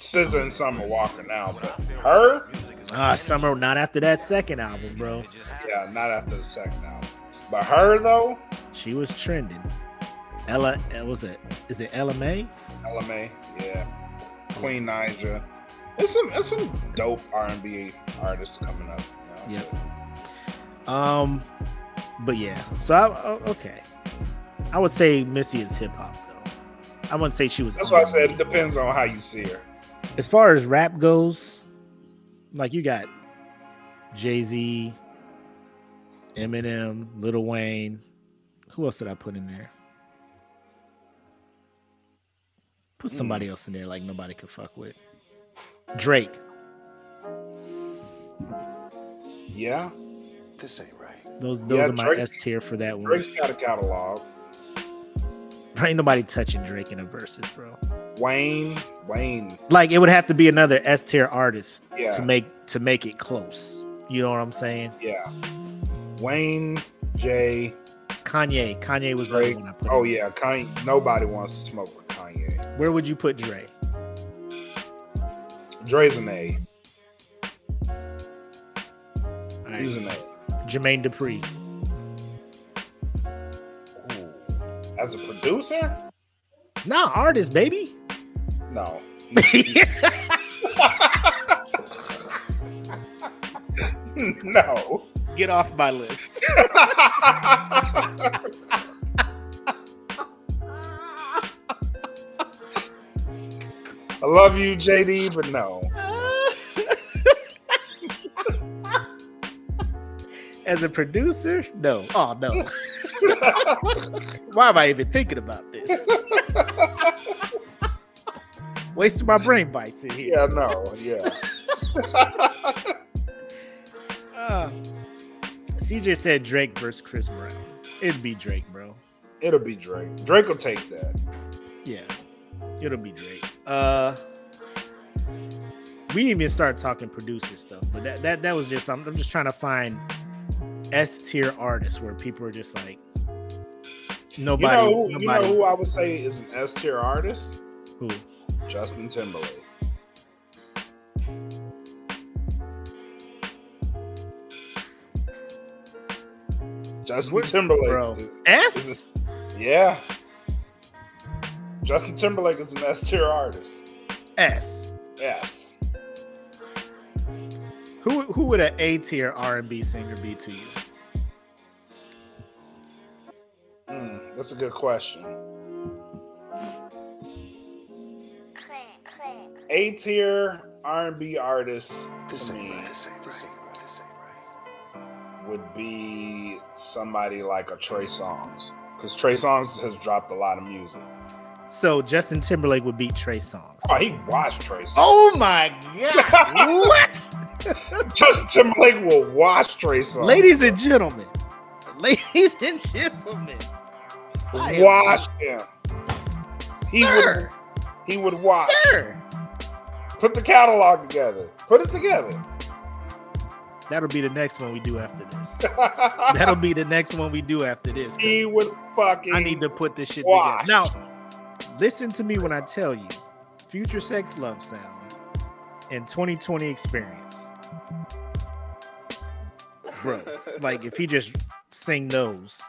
SZA and Summer Walker now, but her, Ah, Summer not after that second album, bro. yeah, not after the second album. But her though, She was trending. Ella, uh, was it? Is it Ella Mai? LMA, yeah, Queen Naija. It's some it's some dope R and B artists coming up. Yep. Um, but yeah. So I, oh, okay. I would say Missy is hip hop though. I wouldn't say she was. That's why I said it depends on how you see her. As far as rap goes, like you got Jay Z, Eminem, Lil Wayne. Who else did I put in there? Put somebody else in there like nobody could fuck with. Drake. Yeah, This ain't right. Those those Yeah, are my Drake's- S tier for that one. Drake's got a catalog. Ain't nobody touching Drake in a verses, bro. Wayne, Wayne, Like it would have to be another S tier artist Yeah. to make to make it close. You know what I'm saying? yeah. Wayne, Jay, Kanye. Kanye was the Drake. other one I put. Oh in. yeah, Kanye. Nobody wants to smoke with Kanye. Where would you put Dre? Dre's an A. an A. Jermaine Dupri. Ooh. As a producer, Nah, artist, baby. no. no. Get off my list. I love you, JD, but no. As a producer, no. Oh no. Why am I even thinking about this? Wasting my brain bites in here. Yeah, no. Yeah. Uh, CJ said Drake versus Chris Brown. It'd be Drake, bro. It'll be Drake. Drake will take that. Yeah, it'll be Drake. Uh, we even start talking producer stuff, but that that that was just I'm, I'm just trying to find S tier artists where people are just like You nobody. know, who, you know who I would say is an S tier artist? who? Justin Timberlake. Justin Timberlake. bro. yeah. Justin Timberlake is an S tier artist. S. S. Who who would an A tier R and B singer be to you? That's a good question. A tier R&B artist to me would be somebody like a Trey Songz, because Trey Songz has dropped a lot of music. So Justin Timberlake would beat Trey Songz. Oh, he watched Trey Songz. Oh my god! what? Justin Timberlake will watch Trey Songz. Ladies and gentlemen, ladies and gentlemen, I am- watch him. He sir, would. He would watch. sir. Put the catalog together. Put it together. That'll be the next one we do after this. That'll be the next one we do after this. he would fucking. I need to put this shit watch. together. Now, listen to me when I tell you, Future Sex Love Sounds and 2020 Experience. Bro, like if he just sing those,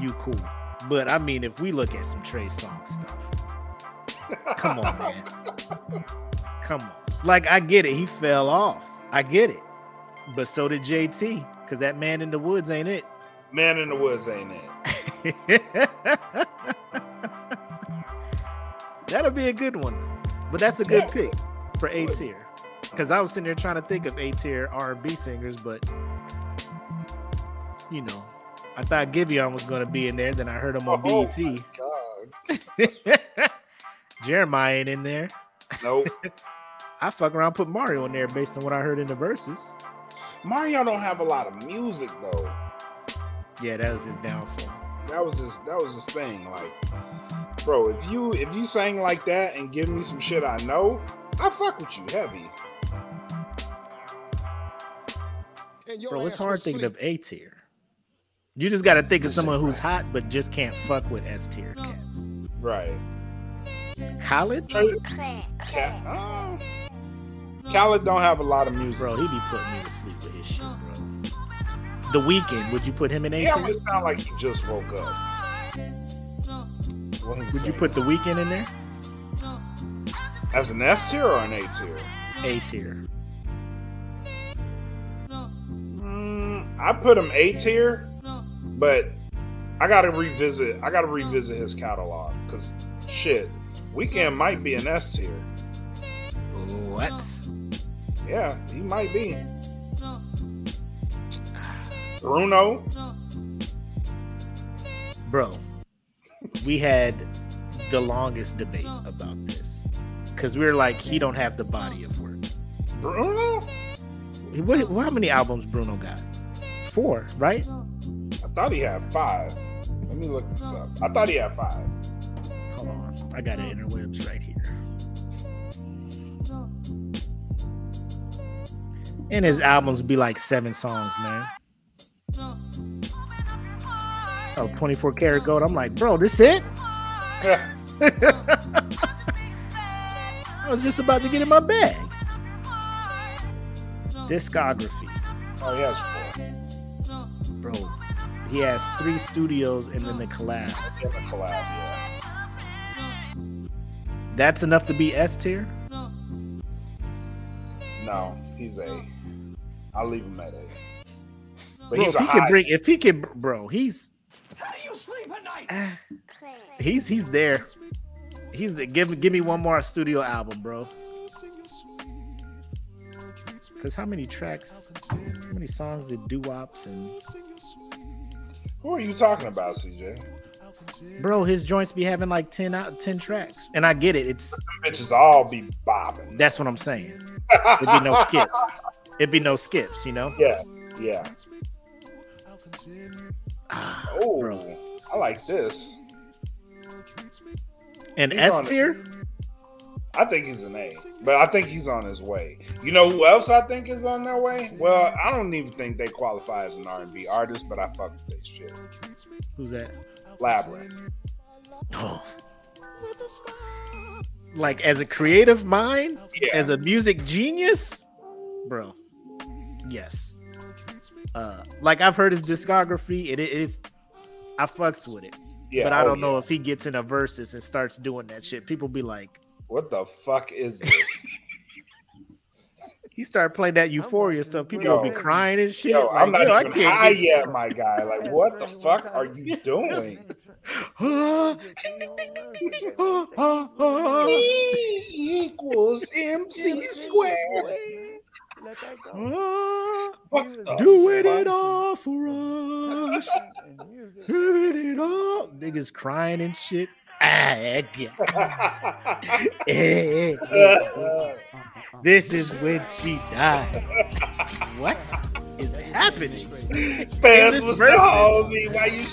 you cool. But I mean, if we look at some Trey Song stuff, come on, man. Come on. Like, I get it. He fell off. I get it. But so did JT, because that man in the woods ain't it. Man in the Woods ain't it? That'll be a good one though. But that's a good Yeah. pick for A tier. Because I was sitting there trying to think of A tier R and B singers, but you know, I thought Giveon was gonna be in there. Then I heard him on Oh, oh BET. my God. Jeremiah ain't in there. Nope. I fuck around put Mario in there based on what I heard in the verses. Mario don't have a lot of music though. Yeah, that was his downfall. That was his. That was his thing. Like, bro, if you if you sang like that and give me some shit I know, I fuck with you heavy. Bro, it's hard thinking of A tier. You just got to think of someone who's hot but just can't fuck with S tier cats. Right. Khalid, Trey, Ca- uh, Khalid don't have a lot of music. bro, he be putting me to sleep with his shit, bro. The Weeknd, would you put him in A He tier? almost sound like he just woke up. When he Would you sing. put the Weeknd in there? as an S tier or an A tier? A tier. Mm, I put him A tier, but I gotta revisit. I gotta revisit his catalog because shit, Weeknd might be an S tier. What? Yeah, he might be. Bruno, Bro, we had the longest debate about this because we were like, he don't have the body of work. Bruno. What, how many albums Bruno got? Four, right? I thought he had five. Let me look this up. I thought he had five. Hold on, I got it interwebs right here. And his albums be like seven songs, man. Oh, 24 karat gold. I'm like, bro, this it? I was just about to get in my bag. Discography, Oh, has four. bro. He has three studios and then the collab. In the collab, yeah. That's enough to be S tier. No, he's a. I'll leave him at a. But Bro, he's if a he can bring, if he can, bro, he's. Ah, he's there. He's the, give give me one more studio album, bro. Cause how many tracks, how many songs did doo wops and Who are you talking about, CJ? bro? His joints be having like ten out ten tracks, and I get it. It's Them bitches all be bobbing. that's what I'm saying. It'd be no skips. It'd be no skips, you know. Yeah, yeah. Ah, Oh, bro. I like this. And S it. tier, I think he's an A, but I think he's on his way. You know who else I think is on their way? Well, I don't even think they qualify as an R and B artist, but I fuck with their shit. who's that? Labrinth. Oh. Like as a creative mind, Yeah. as a music genius, bro. Yes. Uh, like I've heard his discography, and it, it's I fucks with it, Yeah, but I oh, don't know yeah. if he gets in a versus and starts doing that shit. People be like, What the fuck is this? he started playing that Euphoria stuff. People will be crying and shit. Yo, like, I'm not yo, I even can't high yet, my guy. Like, what the fuck are you doing? E equals MC squared. What the Doing fuck? it all for us. Doing it all. Niggas crying and shit. This is when she dies. What is happening? Fast was verse- the homie. Why you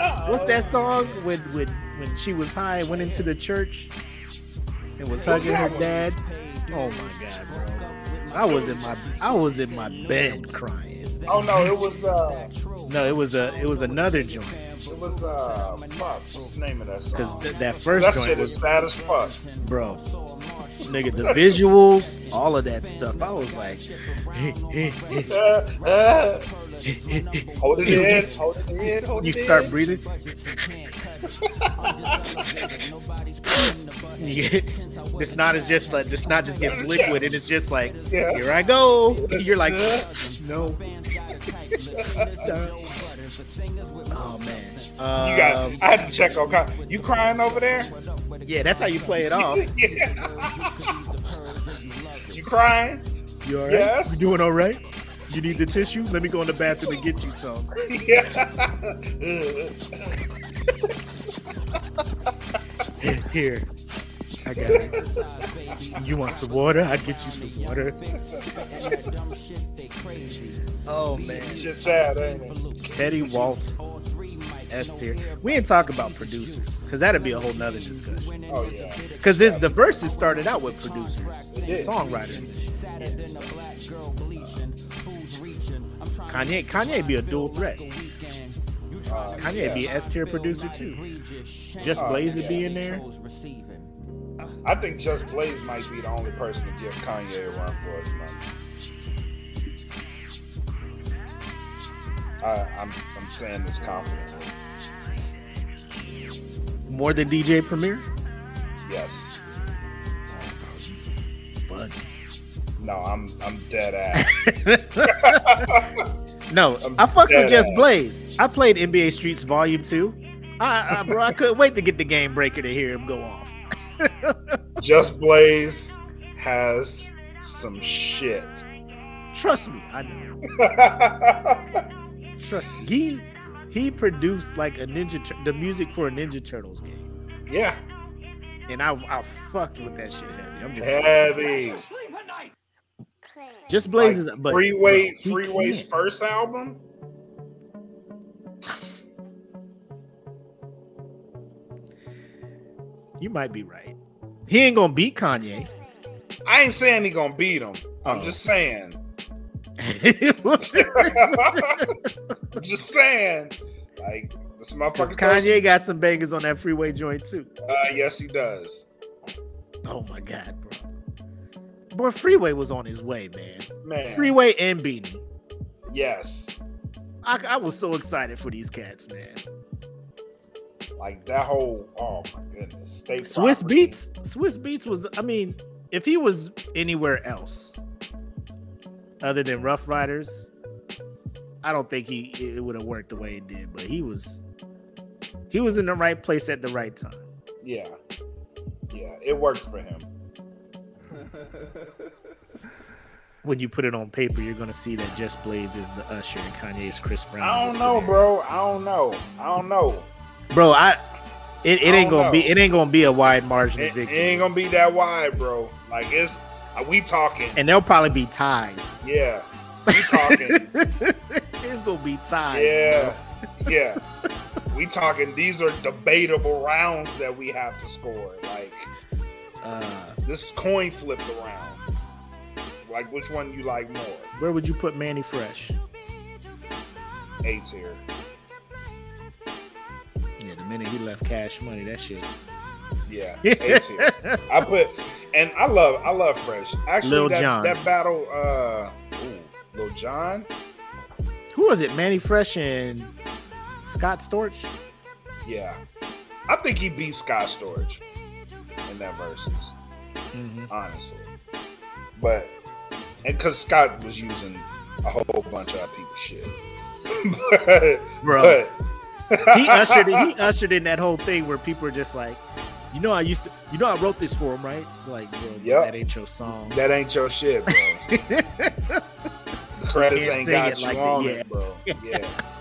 up? What's that song when when when she was high and went into the church and was hugging her dad? Oh my god, bro! I was in my I was in my bed crying. Oh no, it was uh, No, it was a it was another joint it was uh, fuck. What's the name of that song? because th- that first that joint shit was is bad as fuck. bro. Nigga, the visuals, all of that stuff. I was like, Uh, uh, hold it in, hold it in, hold you start breathing. You get- the snot is just like the snot just gets liquid and it's just like Yeah. here I go. You're like no. Oh man. You got. Um, I had to check on. Con- You crying over there? yeah, that's how you play it off. You crying? You all right? Yes. You doing all right? You need the tissue? Let me go in the bathroom and get you some. Yeah. Here. I got it. You want some water? I get you some water. Oh man. Shit sad, ain't it? Teddy Walton. S tier. We ain't talk about producers, because that'd be a whole nother discussion. Oh yeah. Because this the verses started out with producers, did. songwriters. and shit. Kanye, Kanye be a dual threat. Uh, Kanye be yeah. an S tier producer too. Just Oh, Blaze would be yeah. in there. I think Just Blaze might be the only person to give Kanye a run for his money. I, I'm I'm saying this confidently. More than DJ Premier. Yes. But No, I'm I'm dead ass. no, I'm I fucks with Just. Blaze. I played NBA Streets Volume Two. I, I, bro, I couldn't wait to get the game breaker to hear him go off. Just Blaze has some shit. Trust me, I know. Trust me. He he produced like a Ninja Tur- the music for a Ninja Turtles game, yeah, and I I fucked with that shit heavy. I'm just heavy. Just Blaze's Like, but Freeway, Freeway's can't. first album. You might be right. He ain't gonna beat Kanye. I ain't saying he gonna beat him. I'm Oh. just saying. I'm just saying. Like This motherfucker. Kanye got some bangers on that freeway joint too. Uh, yes, he does. Oh my god, Boy, Freeway was on his way, man. Man. Freeway and Beanie. Yes. I, I was so excited for these cats, man. Like that whole. Oh my goodness. State Swiss property. Beats, Swizz Beatz was. I mean, if he was anywhere else other than Ruff Ryders, I don't think he it would have worked the way it did. But he was, he was in the right place at the right time. Yeah. Yeah. It worked for him. When you put it on paper, you're gonna see that Just Blaze is the Usher and Kanye is Chris Brown. I don't know, bro. I don't know. I don't know. bro. I it, it I ain't gonna be it ain't gonna be a wide margin It, it ain't gonna be that wide, bro. Like it's uh, we talking. and there'll probably be ties. Yeah. We talking. it's gonna be ties. yeah. Yeah. We talking. These are debatable rounds that we have to score. Like bro. Uh, this coin flipped around. Like which one you like more? where would you put Mannie Fresh? A tier. Yeah, the minute he left Cash Money, that shit. Yeah. A tier. I put and I love I love Fresh. Actually Lil that, Jon. that battle uh ooh, Lil Jon. Who was it? Mannie Fresh and Scott Storch. Yeah. I think he beat Scott Storch in that versus. Mm-hmm. honestly. But and because Scott was using a whole bunch of other people's shit, but, Bro, but he ushered in, he ushered in that whole thing where people are just like, you know, I used to, you know, I wrote this for him, right? Like, bro, Yep. that ain't your song. that ain't your shit, bro. the credits ain't got you like on it, bro. Yeah,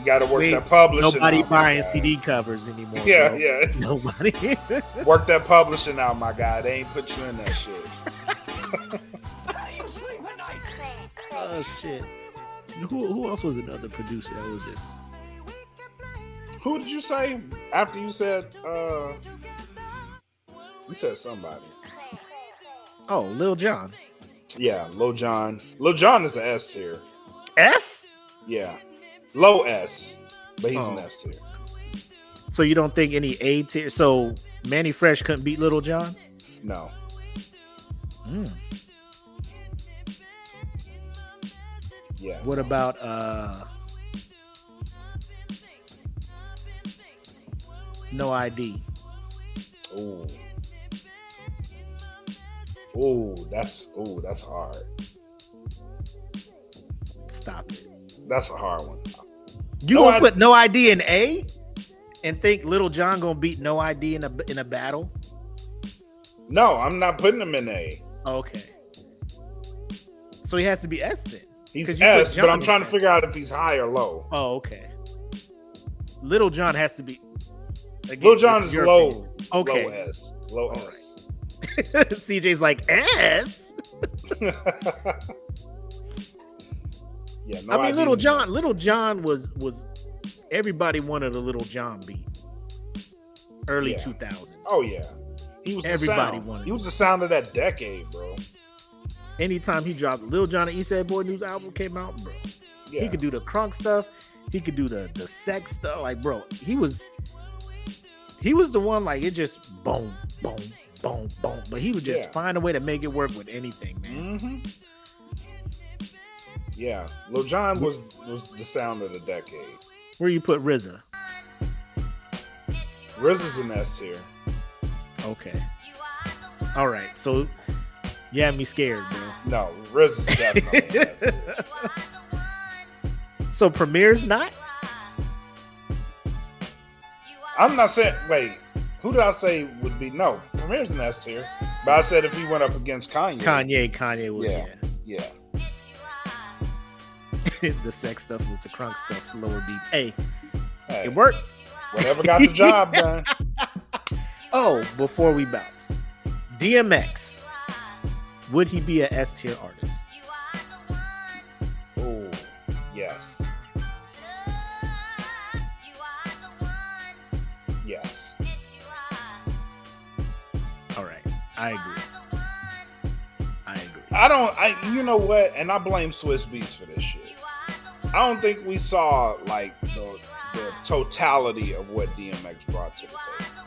you got to work We- that publishing. Nobody out, buying. CD covers anymore. Yeah, bro. yeah. Nobody. Work that publishing out, my guy. They ain't put you in that shit. oh shit. Who, who else was another producer that was just Who did you say after you said? uh You said somebody. Oh, Lil Jon. Yeah, Lil Jon. Lil Jon is an S here. S? Yeah, low S, but he's an Oh. S tier. So you don't think any A tier so Mannie Fresh couldn't beat Little John? No, Mm. yeah, What about uh No ID? Oh. ooh, that's oh, that's hard. Stop it. That's a hard one. You No gonna ID. put no ID in A and think Little John gonna beat no ID in a in a battle? No, I'm not putting him in A. Okay. So he has to be S then. He's S, but I'm trying in to figure out if he's high or low. Oh, okay. Little John has to be. Again, this John is low, opinion. Okay. low S, low All S. CJ's like S. yeah, no I mean, Little John. Little John was was everybody wanted a Little John beat. Early Yeah. two thousands. Oh yeah, he was. Everybody the wanted He was the sound of that decade, bro. Anytime he dropped Lil Jon and East Side Boy News album came out, bro. Yeah, He could do the crunk stuff. He could do the the sex stuff. Like, bro, he was he was the one. Like, it just boom, boom, boom, boom. But he would just Yeah. find a way to make it work with anything, man. hmm Yeah, Lil Jon was was the sound of the decade. Where you put RZA? Riz is an S tier. Okay. All right. So you had me scared, bro. No, Riz is definitely. So Premier's not? I'm not saying. Wait, who did I say would be? No, Premier's an S tier. But I said if he went up against Kanye, Kanye, Kanye was Yeah. yeah. yeah, the sex stuff was the crunk stuff, slower beat. Hey, hey, it works. whatever got the job done. Oh, before we bounce, DMX, would he be a S tier artist? Oh, yes, yes. All right, I agree. I agree. I don't. I you know what? And I blame Swizz Beatz for this shit. I don't think we saw like the, the totality of what DMX brought to the table.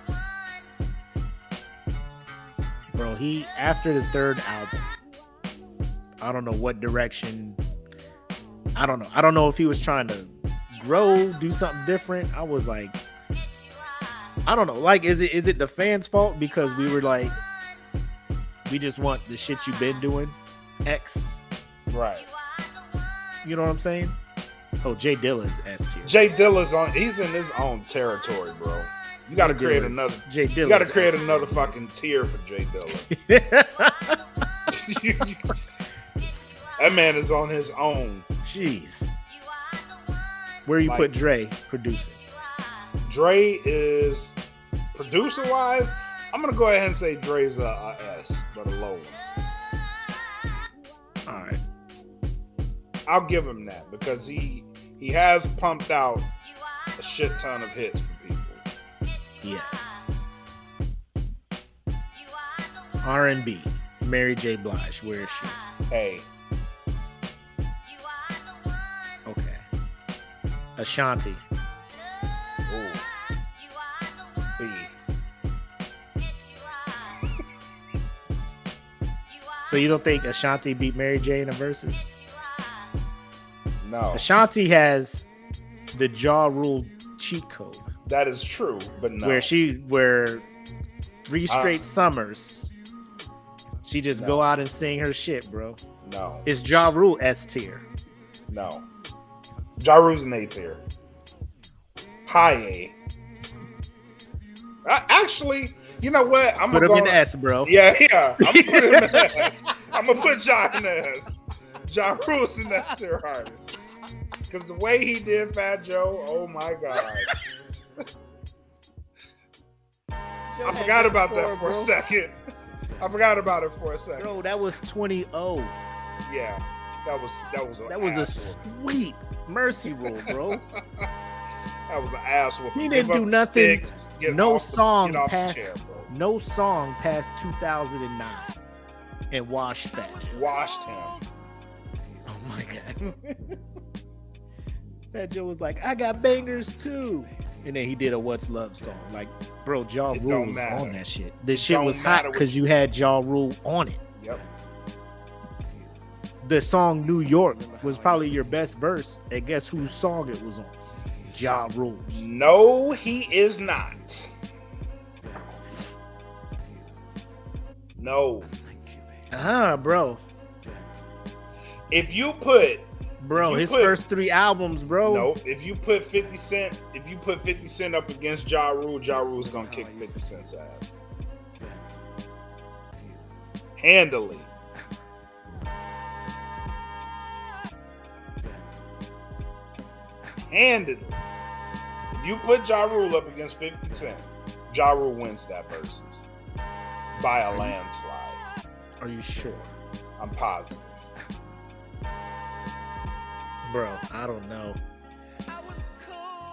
bro. He after the third album, I don't know what direction. I don't know. I don't know if he was trying to grow, do something different. I was like, I don't know. Like, is it is it the fans' fault because we were like, we just want the shit you've been doing, X. Right. You know what I'm saying? Oh, J Dilla's S tier. J Dilla's on. He's in his own territory, bro. You got to create Dilla's- another. J Dilla's You got to create S another fucking tier for J Dilla. that man is on his own. Jeez. Where you Like- put Dre producing? Dre is producer wise. I'm gonna go ahead and say Dre's a, a S, but a low one. All right. I'll give him that because he he has pumped out a shit ton of hits for people. Yes. R and B. Mary J. Blige. Where is she? Hey, Okay. Ashanti. ooh, B. So you don't think Ashanti beat Mary J in the verses? No, Ashanti has the Ja Rule cheat code, that is true, but no. where she where three Uh, straight summers she just No. go out and sing her shit, bro. no, It's Ja Rule S tier. no. Ja Rule's an A tier. High A. Uh, actually, you know what? I'm Put gonna him go. in the S, bro. Yeah, yeah. I'm gonna put him in the S. I'm gonna put John in the S. Ja Rule's an S tier artist. Because the way he did Fat Joe, oh my god. I forgot about that for a second. I forgot about it for a second. Bro, that was 20 0. Yeah, that was that was a That was a ass whoop. sweep mercy rule, bro. that was an ass whoop. He didn't do nothing- no song past- chair. No song past 2009 and washed Fat Joe. Washed him. Oh my god. Fat Joe was like, I got bangers too. And then he did a What's Love song. Like, bro, Ja It Rule was on that shit. This shit was hot because you had Ja Rule on it. Yep. The song New York was probably your best verse. And guess whose song it was on? Ja Rule's. No, he is not. No. Ah, bro. If you put Bro, his put- first three albums, bro. no, if you put 50 Cent, if you put 50 Cent up against Ja Rule, Ja Rule's gonna kick 50 Cent's ass. Handily. Handily. If you put Ja Rule up against 50 Cent, Ja Rule wins that versus by a landslide. Are you sure? I'm positive. Bro, I don't know.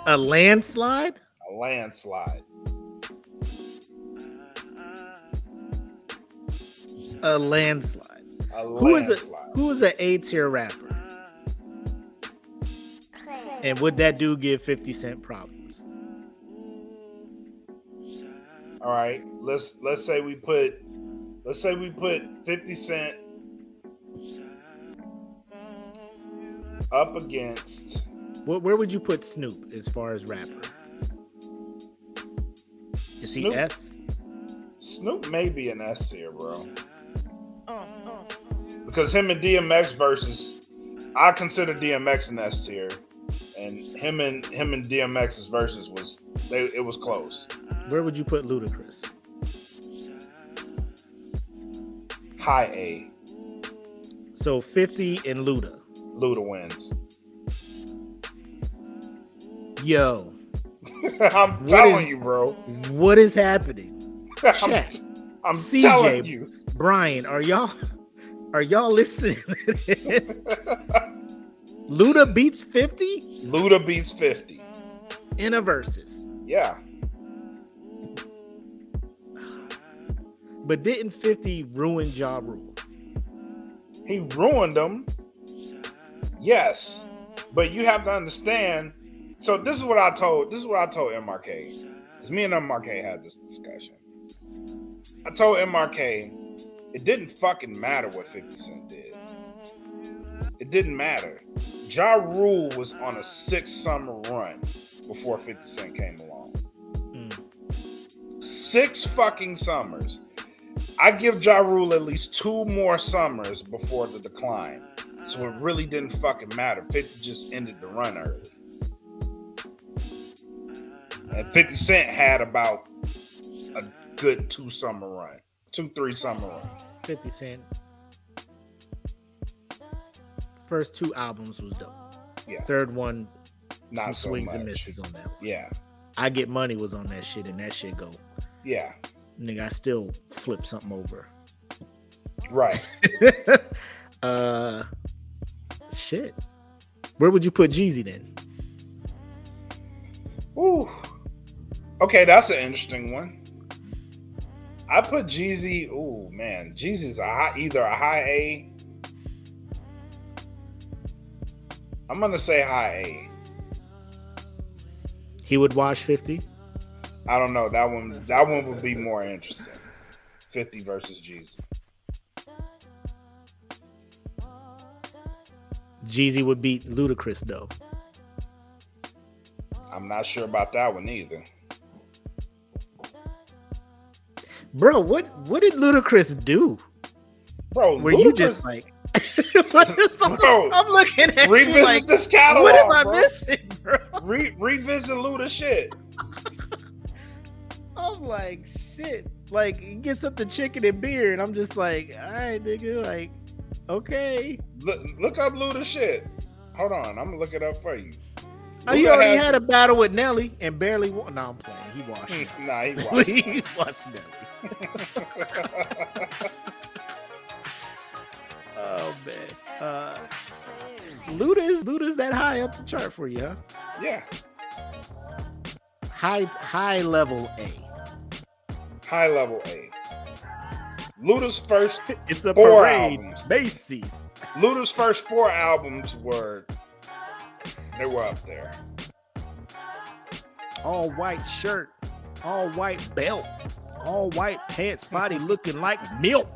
A landslide? A landslide. A landslide. A Who is a who is an A tier rapper? And would that dude give 50 Cent problems? All right, let's let's say we put let's say we put 50 Cent up against Where, where would you put Snoop as far as rapper? Is he S? Snoop may be an S tier, bro. Because him and DMX versus I consider DMX an S tier. And him and him and DMX's versus was they, it was close. Where would you put Ludacris? High A. So 50 and Luda. Luda wins. Yo, I'm What telling is- you, bro. what is happening? I'm, Chat. I'm CJ. telling you. Brian, are y'all are y'all listening to this? Luda beats 50 Luda beats 50. in a versus. Yeah. But didn't 50 ruin Ja Rule? He ruined them. Yes. But you have to understand So this is what I told. This is what I told MRK. Because me and MRK had this discussion. I told MRK it didn't fucking matter what 50 Cent did. It didn't matter. Ja Rule was on a six summer run before 50 Cent came along. Six fucking summers. I give Ja Rule at least two more summers before the decline. So it really didn't fucking matter. 50 just ended the run early. And 50 Cent had about a good two summer run. Two, three summer run. 50 Cent. First two albums was dope. Yeah. Third one, Not some so swings much. and misses on that. one. Yeah. I Get Money was on that shit, and that shit go. Yeah. Nigga, I still flip something over. Right. uh, shit. Where would you put Jeezy then? Ooh. Okay, that's an interesting one. I put Jeezy. Ooh, man, Jeezy's a high, either a high A. I'm gonna say high A. He would wash 50. I don't know. That one. That one would be more interesting. Fifty versus Jeezy. Jeezy would beat Ludacris though. I'm not sure about that one either. Bro, what what did Ludacris do? Bro, Were you just like What is- I'm, Bro, I'm looking at you like this catalog? what am I bro. missing, bro? Re- revisit Luda shit. I'm like shit. Like he gets up the chicken and beer, and I'm just like, all right, nigga, like, okay. Look, look up Luda shit. Hold on, I'm gonna look it up for you. Oh, he already has- had a battle with Nelly and barely won. No, I'm playing. He washed. nah, he was. he washed Nelly. Oh man. Uh Luda's Luda's that high up the chart for you, huh? yeah, High high level A. high level A. Luda's first It's a Four parade. albums. Macy's. Luda's first four albums were they were up there. All white shirt, all white belt, all white pants, body looking like milk.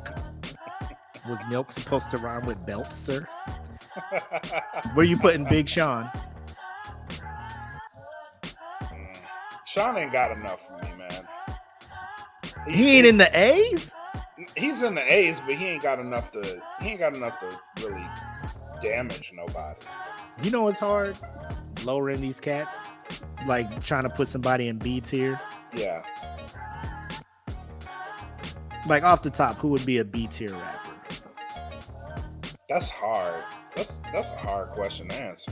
Was milk supposed to rhyme with belt, sir? Where you putting Big Sean? Mm. Sean ain't got enough for me, man. He ain't in the A's? He's in the A's, but he ain't got enough to. He ain't got enough to really damage nobody. You know it's hard lowering these cats, like trying to put somebody in B tier. Yeah, Like off the top, who would be a B tier rapper? that's hard. That's that's a hard question to answer.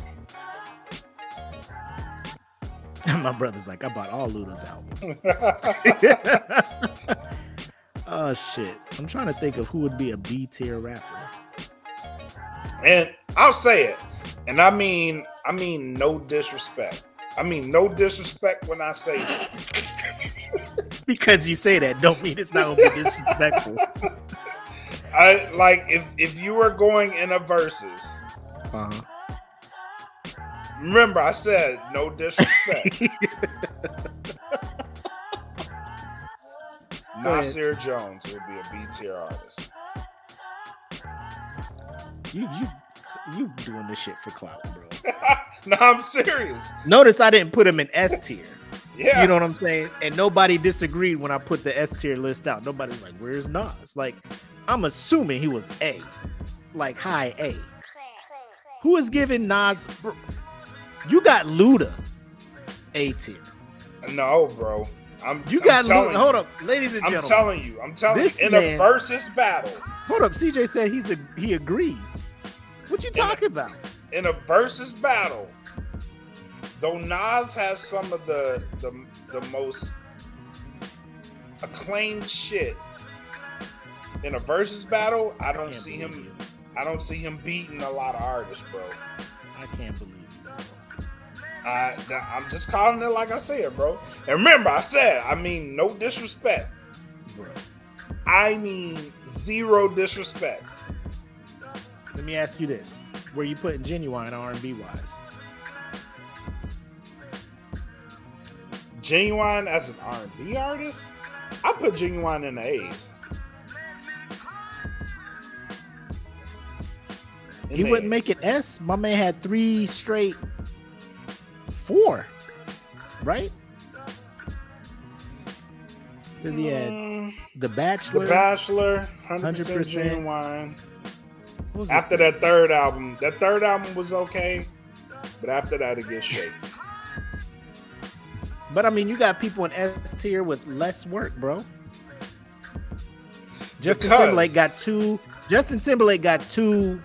My brother's like, I bought all Luda's albums. oh shit! I'm trying to think of who would be a B tier rapper. and I'll say it, and I mean, I mean, no disrespect. I mean, no disrespect when I say this. Because you say that, don't mean it's not gonna be disrespectful. I like if if you were going in a versus. Uh-huh. Remember, I said no disrespect. Nasir Jones would be a B tier artist. You you you doing this shit for clout, bro. no, I'm serious. Notice I didn't put him in S tier. Yeah, You know what I'm saying? And nobody disagreed when I put the S tier list out. Nobody's like, "Where's Nas?" Like, I'm assuming he was A, like high A. Who is giving Nas? bro, You got Luda, A tier. no, bro. I'm You I'm got telling Hold up, ladies and gentlemen. I'm telling you. I'm telling This you. In man- a versus battle, Hold up, CJ said he's a he agrees. What you In a- talking about? in a versus battle, though Nas has some of the the, the most acclaimed shit in a versus battle, I don't Can't see him. you. I don't see him beating a lot of artists, bro. I can't believe you. I, I'm just calling it like I said, bro. And remember, I said, I mean, no disrespect. bro. I mean, zero disrespect. Let me ask you this: Where you putting Ginuwine R and B wise? Ginuwine as an R and B artist, I put Ginuwine in the A's. In He the wouldn't make A's. it S. My man had three straight four, right? Because he had Mm, The Bachelor, The Bachelor. Bachelor, hundred 100%. percent Ginuwine. After this that third album, that third album was okay, but after that it gets shaky. But I mean, you got people in S tier with less work, bro. Justin Because- Timberlake got two. Justin Timberlake got two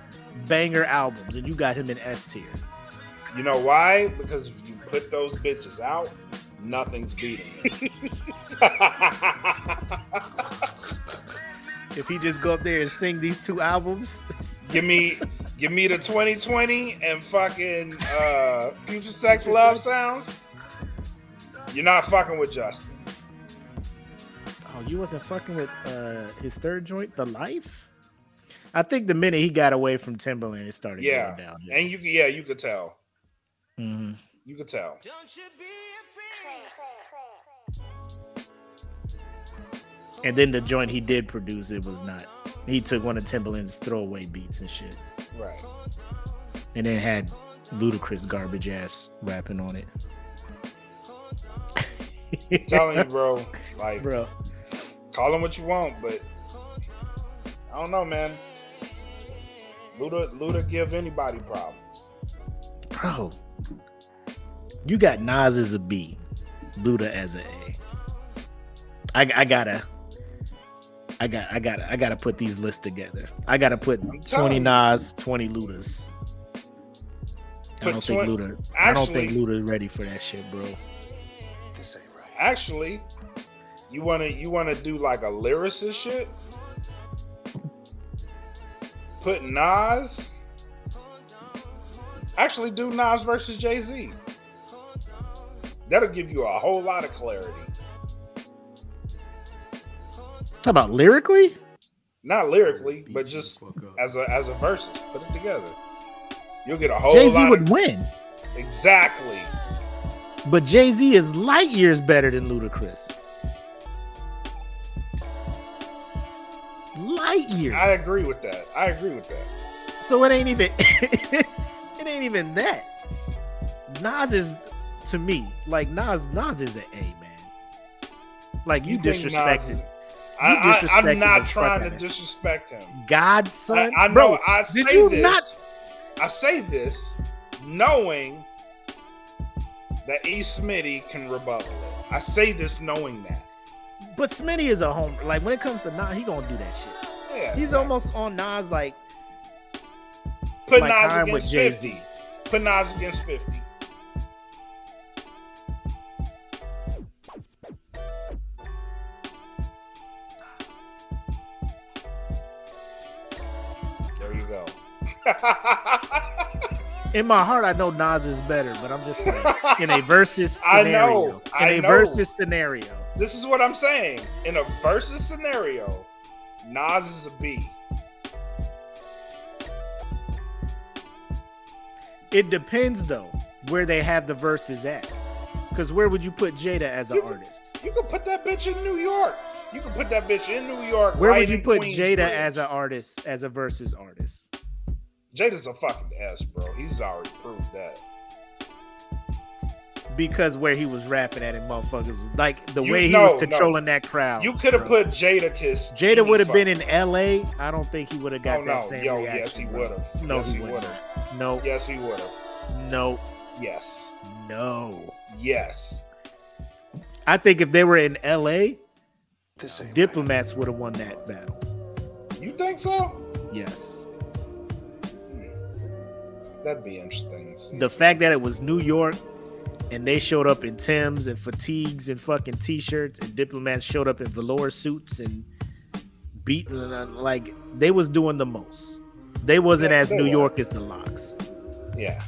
banger albums, and you got him in S tier. You know why? Because if you put those bitches out, nothing's beating it. If he just go up there and sing these two albums, give me, give me the 2020 and fucking uh, Future Sex Love Sounds. You're not fucking with Justin. oh, you wasn't fucking with uh his third joint, The Life. I think the minute he got away from Timbaland, it started Yeah, going down. and you, yeah, you could tell. Mhm. You could tell. And then the joint he did produce, it was not. He took one of Timbaland's throwaway beats and shit, Right. and then had Ludacris garbage ass rapping on it. telling you, bro. Like, bro. call him what you want, but I don't know, man. Luda, Luda give anybody problems. Bro, you got Nas as a B, Luda as a A. I, I gotta, I got, I gotta, I gotta put these lists together. I gotta put twenty. Nas, twenty Ludas. I don't think twen- Luda. I don't think Actually- Luda's ready for that shit, bro. This ain't right. Actually, you wanna you wanna do like a lyricist shit? Put Nas. Actually, do Nas versus Jay Z. That'll give you a whole lot of clarity. Talk about lyrically. Not lyrically, but just as a as a versus. Put it together. You'll get a whole Jay Z lot would of, win, exactly. but Jay Z is light years better than Ludacris. Light years. I agree with that. I agree with that. So it ain't even it ain't even that. Nas is to me like Nas Nas is an A man. Like you, Nas disrespected I, I, I'm not trying to disrespect him. God's son. I, I know. Bro, I did say you this. not? I say this knowing that E. Smitty can rebuttal it. I say this knowing that. But Smitty is a home. Like when it comes to Nas, he gonna do that shit. Yeah, He's almost on Nas like put like Nas against Jay-Z. fifty. Put Nas against fifty. In my heart. I know Nas is better, but I'm just like in a versus I scenario. know, in a know. versus scenario. this is what I'm saying. In a versus scenario, Nas is a B. It depends though where they have the verses at. Because where would you put Jada as an You- artist? You can put that bitch in New York. You can put that bitch in New York. Where right would you put. Jada as an artist, as a versus artist? Jada's a fucking S, bro. He's already proved that. Because where he was rapping at it, motherfuckers was like the You- way he no, was no. controlling that crowd. You could have put Jadakiss. Jada would have been in L.A. I don't think he would have got Oh that same yo, reaction. yes he would have. No, yes, he he wouldn't. have. No, Yes, he would have. no, Yes, no. yes. I think if they were in L.A., This ain't right. diplomats would have won that battle. You think so? Yes. That'd be interesting. The fact that it was New York and they showed up in Tims and fatigues and fucking t-shirts and diplomats showed up in velour suits and beating and like they was doing the most. They wasn't Yeah, as they New were. York as the LOX. yeah,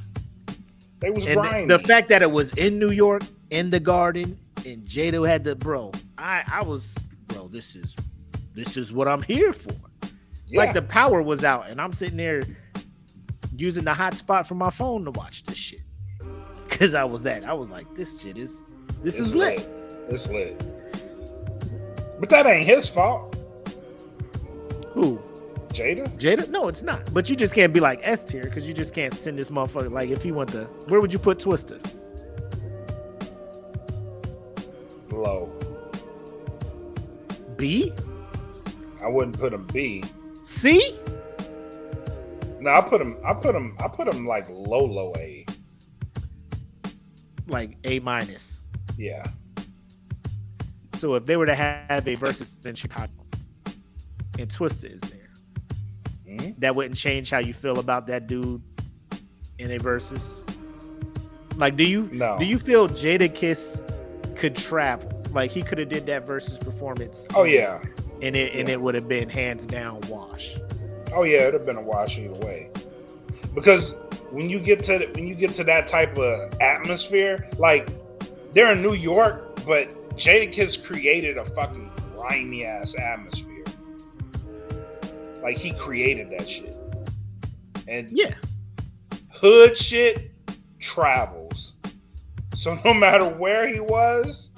they was And the fact that it was in New York, in the garden, and Jada had the bro, I I was bro, this is this is what I'm here for. yeah. Like the power was out, and I'm sitting there using the hotspot from my phone to watch this shit. Cause I was that. I was like, this shit is This It's is lit. It's lit. But that ain't his fault, Who? Jada. Jada? No, it's not. But you just can't be like S tier because you just can't send this motherfucker. Like, if you want the, where would you put Twista? Low. B? I wouldn't put him B. C? No, I put him. I put him. I put him like low, low A. Like A minus. Yeah. So if they were to have a versus in Chicago and Twista is there, Mhm. that wouldn't change how you feel about that dude in a versus. Like, do you No. do you feel Jadakiss could travel? Like he could have did that versus performance. Oh yeah. and it and it would have been hands down wash. Oh yeah. It'd have been a wash either way. Because when you get to when you get to that type of atmosphere, like they're in New York, but Jadakiss created a fucking grimy ass atmosphere. Like he created that shit. And Yeah, hood shit travels. So no matter where he was,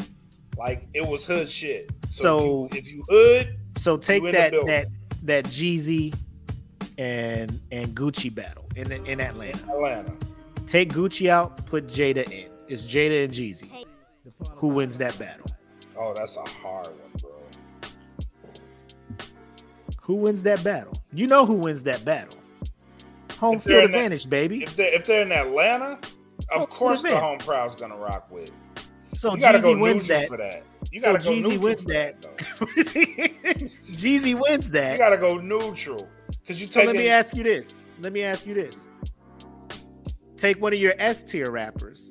like it was hood shit. So- if, you, if you hood, So take that that that Jeezy and and Gucci battle in in Atlanta. Atlanta. Take Gucci out, put Jada in. It's Jada and Jeezy. Who wins that battle? Oh, that's a hard one, bro. Who wins that battle? You know who wins that battle. Home If field in that- advantage, baby. If they're, if they're in Atlanta, of Oh, course the man. home crowd's gonna rock with. So You gotta go wins neutral that. for that. You So gotta go Jeezy wins for that. Jeezy wins that. You gotta go neutral because you So take. let me ask you this. Let me ask you this. Take one of your S tier rappers,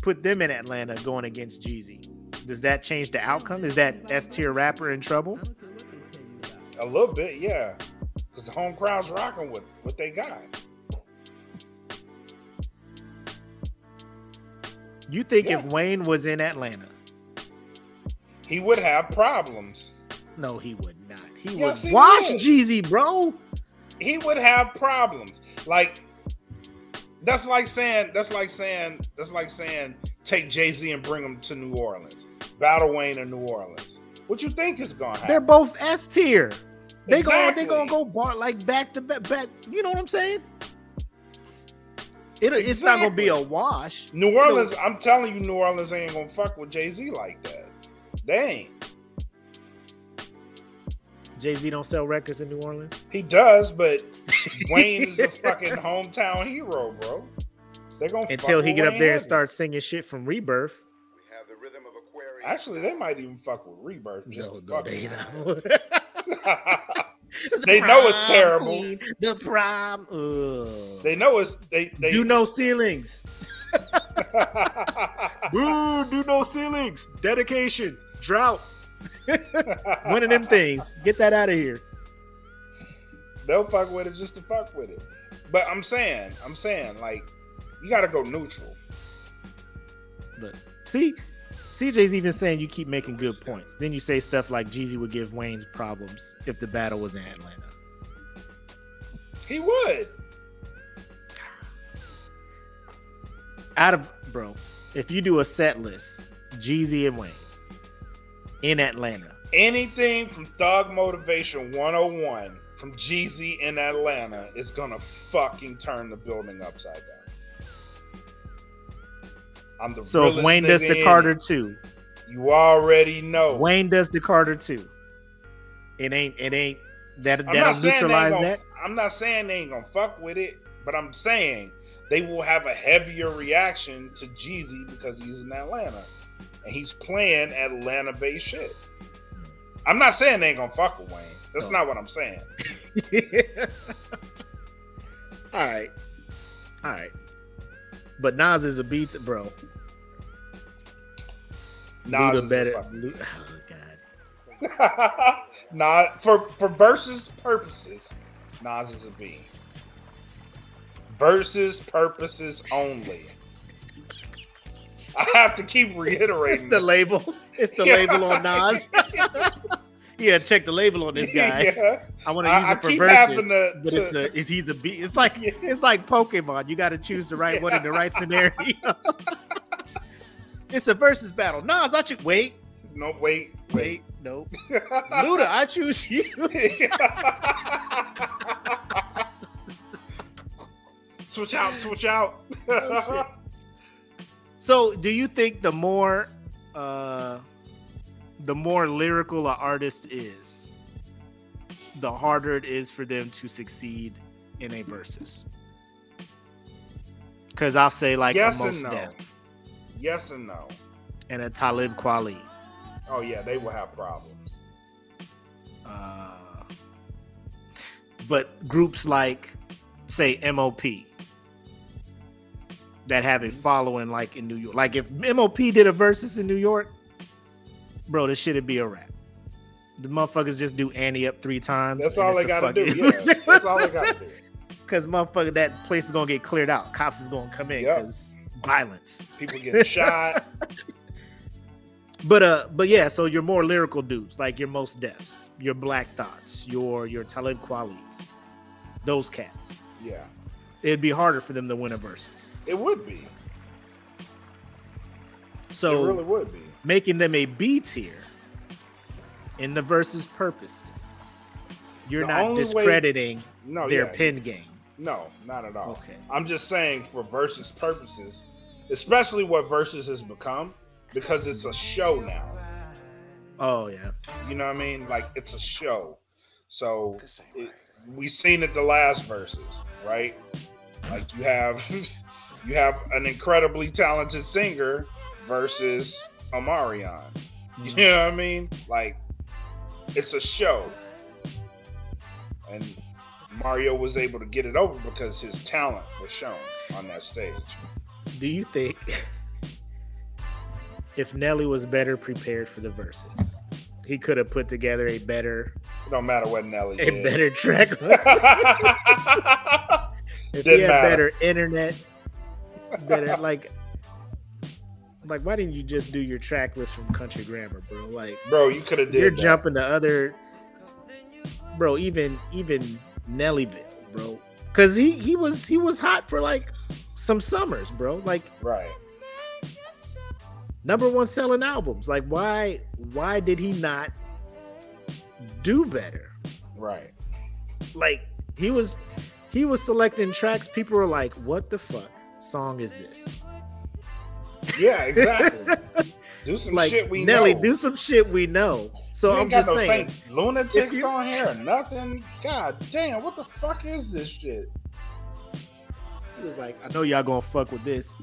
put them in Atlanta going against Jeezy. Does that change the outcome? Is that S tier rapper in trouble? a little bit, yeah, because the home crowd's rocking with what they got. You think Yeah. if Wayne was in Atlanta? He would have problems. No, he would not. He Yes, would he wash would. Jeezy, bro. He would have problems. Like that's like saying that's like saying that's like saying take Jay Z and bring him to New Orleans, battle Wayne in New Orleans. What you think is gonna happen? They're both S tier. They go. They Exactly. gonna go bar like back to back. back you know what I'm saying? It, It's not gonna be a wash. New Orleans. I'm telling you, New Orleans ain't gonna fuck with Jay Z like that. They ain't. Jay Z don't sell records in New Orleans. He does, but Wayne is a fucking hometown hero, bro. They're gonna Until he with get up there and start singing shit from Rebirth. We have the rhythm of Aquarius. Actually, they might even fuck with Rebirth just No, no, fuck they with not. him. they know it's terrible. queen, the prom. Ugh. They know it's they they do no ceilings. Boo, do no ceilings. Dedication. Drought. One of them things. Get that out of here. They'll fuck with it just to fuck with it. But I'm saying, I'm saying, like, you gotta go neutral. Look, see, CJ's even saying you keep making good points. Then you say stuff like Jeezy would give Wayne's problems if the battle was in Atlanta. He would. Out of bro, if you do a set list, Jeezy and Wayne in Atlanta, Anything from Thug Motivation 101 from Jeezy in Atlanta is gonna fucking turn the building upside down. I'm the so if Wayne does the Carter two, you already know. Wayne does the Carter two. It ain't. It ain't. That I'm that'll not saying they ain't neutralize gonna, that. I'm not saying they ain't gonna fuck with it, but I'm saying they will have a heavier reaction to Jeezy because he's in Atlanta and he's playing Atlanta-based shit. I'm not saying they ain't gonna fuck with Wayne. That's Oh. not what I'm saying. All right. All right. But Nas is a beat, bro. Nas Luda is better. fucking- Lu- oh God. nah, for for versus purposes, Nas is a B. Versus purposes only. I have to keep reiterating. It's the label. It's the Yeah. label on Nas. yeah, check the label on this guy. Yeah. I want to use I it for verses, to- but to- it's a is he's a beat. It's like Yeah. it's like Pokemon. You got to choose the right one in the right scenario. It's a versus battle. Nas, I choose. Wait, No, wait, wait, nope. Luda, I choose you. switch out, switch out. Oh, So, do you think the more, uh, the more lyrical an artist is, the harder it is for them to succeed in a versus? Because I'll say like yes and no. Def Yes and no. and a Talib Kweli. Oh yeah, they will have problems. Uh, but groups like, say, MOP that have a following like in New York. Like if MOP did a versus in New York, bro, this shit'd be a wrap. The motherfuckers just do Ante Up three times. That's all they gotta do. Yeah, that's all they gotta do. Cause motherfucker, that place is gonna get cleared out. Cops is gonna come in Yep. because violence. People getting shot. But uh, but yeah, so your more lyrical dudes, like your Mos Defs, your Black Thoughts, your your Talib Kwelis, those cats. Yeah, It'd be harder for them to win a versus. It would be. So it really would be. making them a B tier in the versus purposes, you're The not only way- discrediting No, their yeah, pin game. No, not at all. Okay. I'm just saying for versus purposes, especially what versus has become, because it's a show now. Oh yeah, You know what I mean? Like it's a show. So it, we seen it the last verses, right? Like you have you have an incredibly talented singer versus Omarion. You mm-hmm. know what I mean? Like it's a show. And Mario was able to get it over because his talent was shown on that stage. do you think if Nelly was better prepared for the verses, he could have put together a better It don't matter what Nelly a did. better track? if he Didn't had matter. better internet, better like. Like, why didn't you just do your track list from Country Grammar, bro? Like, Bro, you could have did you're that. jumping to other bro even even nellyville bro because he he was he was hot for like some summers bro like Right. number one selling albums like why why did he not do better Right. like he was he was selecting tracks people were like what the fuck song is this Yeah, exactly. do some like shit we nelly know. do some shit we know so i'm just no saying Saint lunatics you- on here or nothing. God damn, what the fuck is this shit? he was like i know y'all gonna fuck with this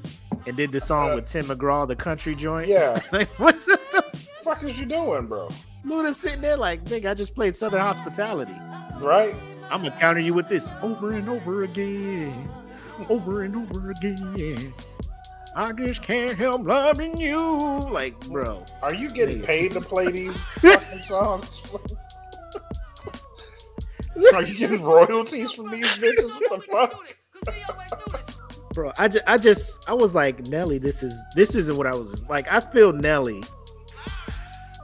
and did the song Uh, with tim mcgraw the country joint Yeah, Like, what's the fuck is you doing, bro? Luda sitting there like, nigga, I just played Southern Hospitality. Right? I'm gonna counter you with this over and over again, over and over again. I just can't help loving you. Like, bro, Are you getting Yeah. paid to play these fucking songs? Are you getting royalties from these bitches? What the fuck? bro, I just, I just, I was like, Nelly, this is, this isn't what I was like. I feel Nelly.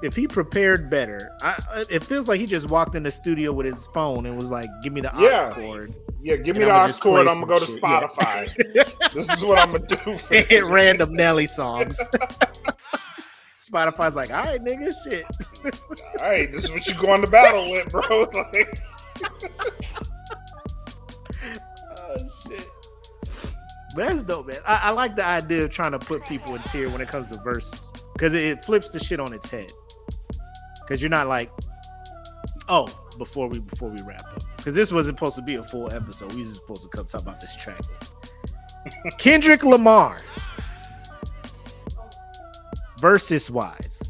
If he prepared better, I, it feels like he just walked in the studio with his phone and was like, "Give me the aux Yeah. cord." Yeah, give me And the I'ma aux just I'm gonna go to shit, yeah. Spotify. this is what I'm gonna do. For and hit random Nelly songs. Spotify's like, all right, nigga, shit. All right, this is what you going to battle with, bro. Like, Oh shit. But that's dope, man. I, I like the idea of trying to put people in tier when it comes to verses. Because it, it flips the shit on its head. Because you're not like, oh, before we before we wrap up. Because this wasn't supposed to be a full episode. We was supposed to come talk about this track. Kendrick Lamar. Versus wise.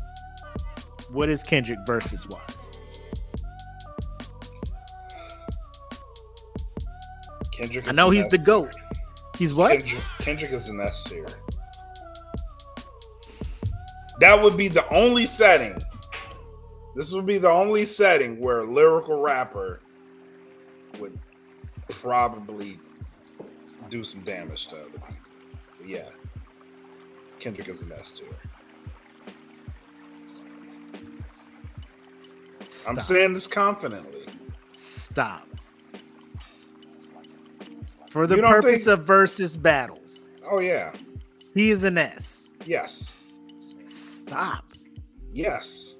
What is Kendrick versus wise? Kendrick. I know he's the GOAT. He's what? Kendrick, Kendrick is an S tier. That would be the only setting. This would be the only setting where a lyrical rapper would probably do some damage to other people. But yeah, Kendrick is an S tier. I'm saying this confidently. Stop. For the purpose think- of versus battles, Oh yeah, he is an S. yes. Stop. Yes.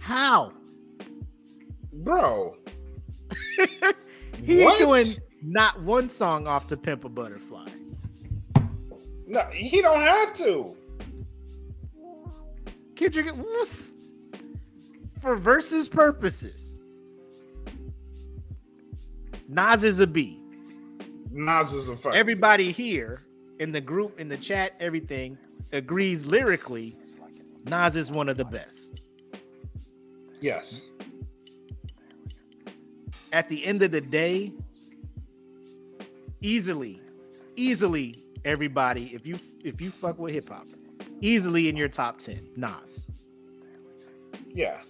How? Bro. He What? ain't doing not one song off to Pimp a Butterfly. No, he don't have to. Kendrick, for versus purposes, Nas is a B. Nas is a fuck. Everybody here in the group, in the chat, everything agrees lyrically. Nas is one of the best. yes. At the end of the day, easily, easily, everybody, if you if you fuck with hip hop, easily in your top ten, Nas. Yeah.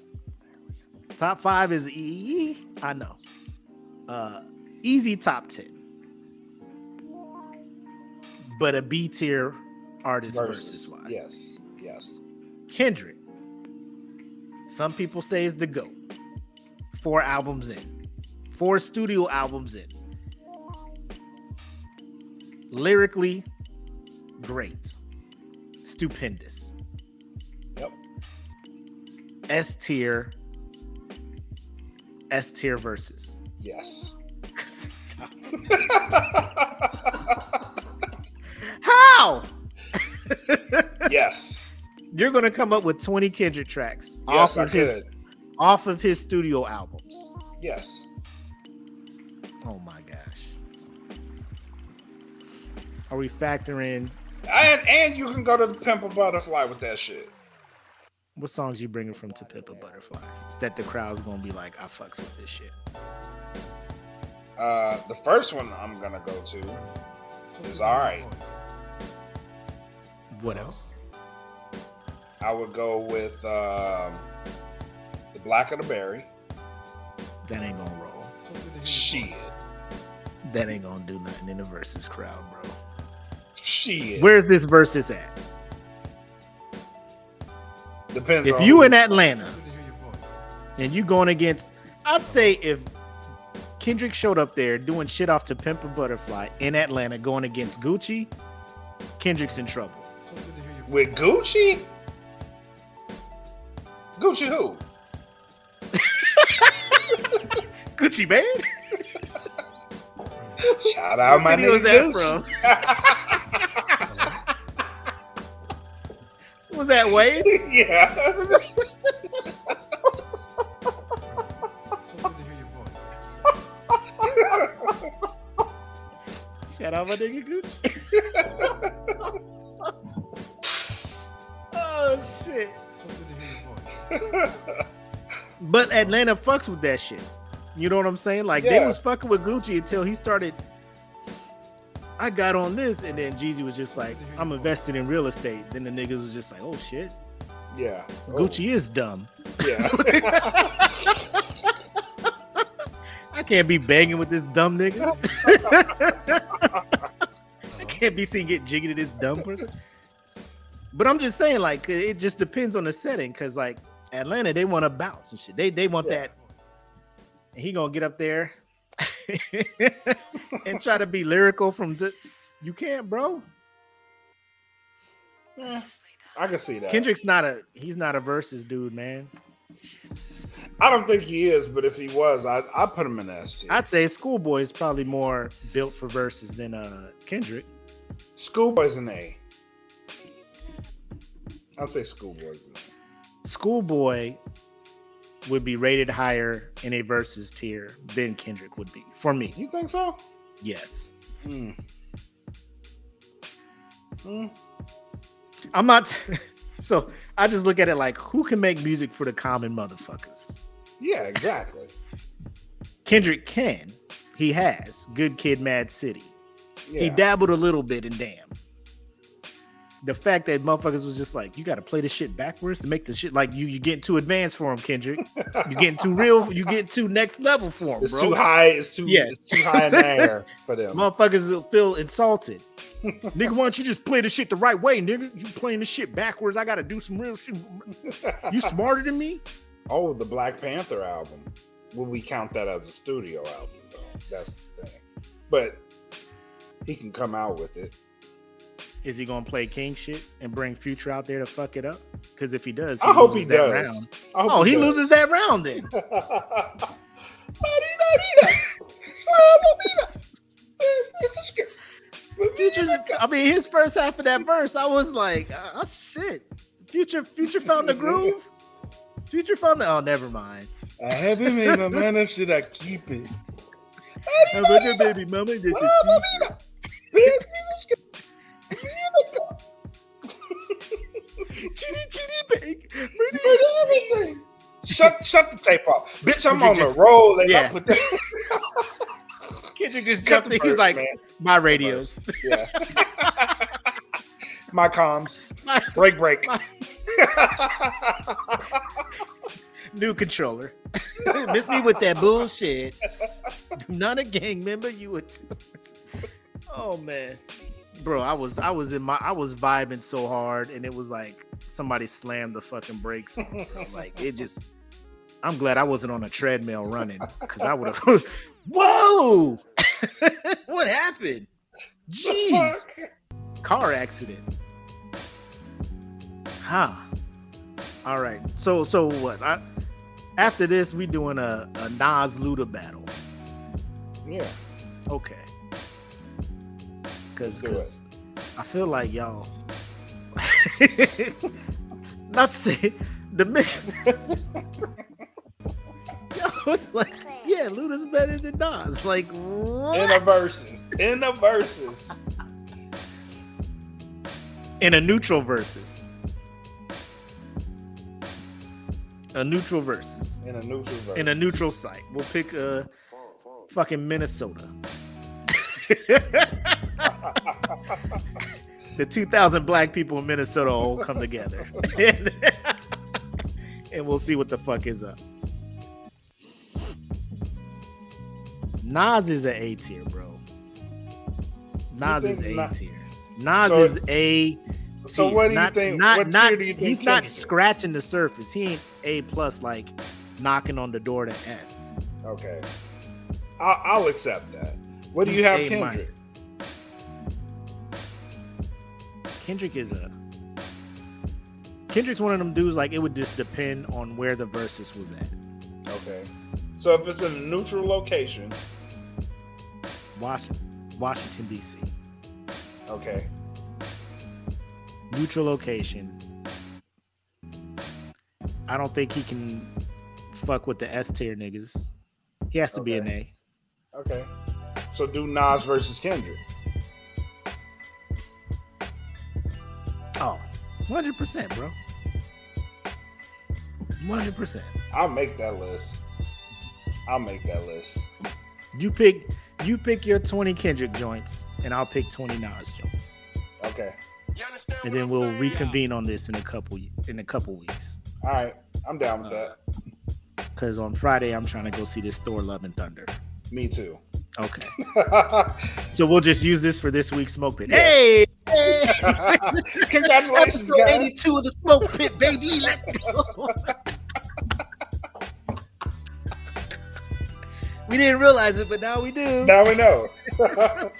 Top five is E. I know. Uh, easy top ten. But a B tier artist versus, Versus. wise. Yes. Yes. Kendrick. Some people say is the GOAT. Four albums in. Four studio albums in. Lyrically, great. Stupendous. Yep. S tier. S tier versus. Yes. How? yes. You're gonna come up with 20 Kendrick tracks Yes, off I of his could. off of his studio albums. Yes. Oh my gosh. Are we factoring And and you can go to the Pimp a Butterfly with that shit. what songs you bringing from To Pimp a Butterfly? That the crowd's gonna be like, I fucks with this shit. Uh, the first one I'm gonna go to is all right. What else? I would go with um, the Blacker the Berry. That ain't gonna roll. Shit. That ain't gonna do nothing in the versus crowd, bro. Shit. Where's this versus at? Depends. If you in Atlanta and you going against, I'd say if Kendrick showed up there doing shit off to Pimp a Butterfly in Atlanta going against Gucci, Kendrick's in trouble. with Gucci, Gucci who? Gucci Mane? Shout out my nigga video Gucci. was that from? was that Wade? yeah. Shout out my nigga Gucci. oh shit. But Atlanta fucks with that shit. You know what I'm saying? Like they was fucking with Gucci until he started. I got on this, and then Jeezy was just like, "I'm invested in real estate." Then the niggas was just like, "Oh shit, yeah. Oh, Gucci is dumb. Yeah. I can't be banging with this dumb nigga. I can't be seen get jiggy to this dumb person." But I'm just saying, like, it just depends on the setting, because like Atlanta, they want to bounce and shit. They they want Yeah. that. And he gonna get up there and try to be lyrical from the. You can't, bro. Eh, I can see that. Kendrick's not a he's not a versus dude, man. I don't think he is, but if he was, I I put him in S tier. I'd say Schoolboy is probably more built for verses than uh Kendrick. Schoolboy's an A. I'll say Schoolboy's an A. Schoolboy would be rated higher in a versus tier than Kendrick would be for me. You think so? Yes. Hmm. Hmm. I'm not so I just look at it like who can make music for the common motherfuckers? Yeah, exactly. Kendrick can. He has. Good Kid Mad City. Yeah. He dabbled a little bit in Damn. The fact that motherfuckers was just like, you got to play the shit backwards to make the shit like you. You getting too advanced for him, Kendrick. You getting too real. You getting too next level for him, it's bro. too high. It's too. Yes. It's too high in the air for them. Motherfuckers will feel insulted. nigga, why don't you just play the shit the right way, nigga? You playing the shit backwards. I got to do some real shit. You smarter than me? Oh, the Black Panther album. Will we count that as a studio album? Though that's the thing. But he can come out with it. Is he gonna play king shit and bring Future out there to fuck it up? Because if he does, I hope he that does. round. Oh, he does. loses that round then. Future's, I mean, his first half of that verse, I was like, uh, oh shit. Future, Future found the groove. Future found the. Oh, never mind. I haven't made my mind up. Should I keep it? Have a good baby mama. This is Chitty chitty bang. Shut shut the tape off, bitch. I'm Would on just- the roll and I put that. Kendrick just jumped in. He's like, man. my radios. Yeah. my comms. Break break. New controller. Miss me with that bullshit. Not a gang member. You would. Oh man, bro, I was I was in my I was vibing so hard, and it was like somebody slammed the fucking brakes. on. Like it just. I'm glad I wasn't on a treadmill running because I would have. Whoa! what happened? Jeez, car accident. Huh. All right. So so what? I, after this, we doing a, a Nas Luda battle. Yeah. Okay. Cause, Let's 'cause I feel like y'all. Not to say the man. Yo, it's like, yeah, Luda's better than Nas. Like, what? In the verses. In the verses. in a neutral versus. A neutral versus. In a neutral verse. In a neutral site. We'll pick uh fucking Minnesota. the 2,000 black people in Minnesota all come together. and we'll see what the fuck is up. Nas is an A tier, bro. Nas is A tier. Nas So- is A So what do you Not- think? Not, what not, tier do you think he's not is? scratching the surface. He ain't A plus like knocking on the door to S. Okay. I'll, I'll accept that. What do you have, A Kendrick? minus. Kendrick is a Kendrick's one of them dudes like it would just depend on where the versus was at. Okay. So if it's in a neutral location, Washington, Washington D.C. okay. Neutral location. I don't think he can fuck with the S tier niggas. He has to be an A. Okay. So do Nas versus Kendrick. Oh, 100%, bro. 100%. I'll make that list. I'll make that list. You pick you pick your 20 Kendrick joints and I'll pick 20 Nas joints. Okay. And then we'll reconvene on this in a couple in a couple weeks. All right. I'm down with that. Cause on Friday I'm trying to go see this Thor Love and Thunder. Me too. Okay. So we'll just use this for this week's smoke pit. Yeah. Hey, Congratulations, episode guys. 82 of the smoke pit, baby. Let's go. we didn't realize it, but now we do. Now we know.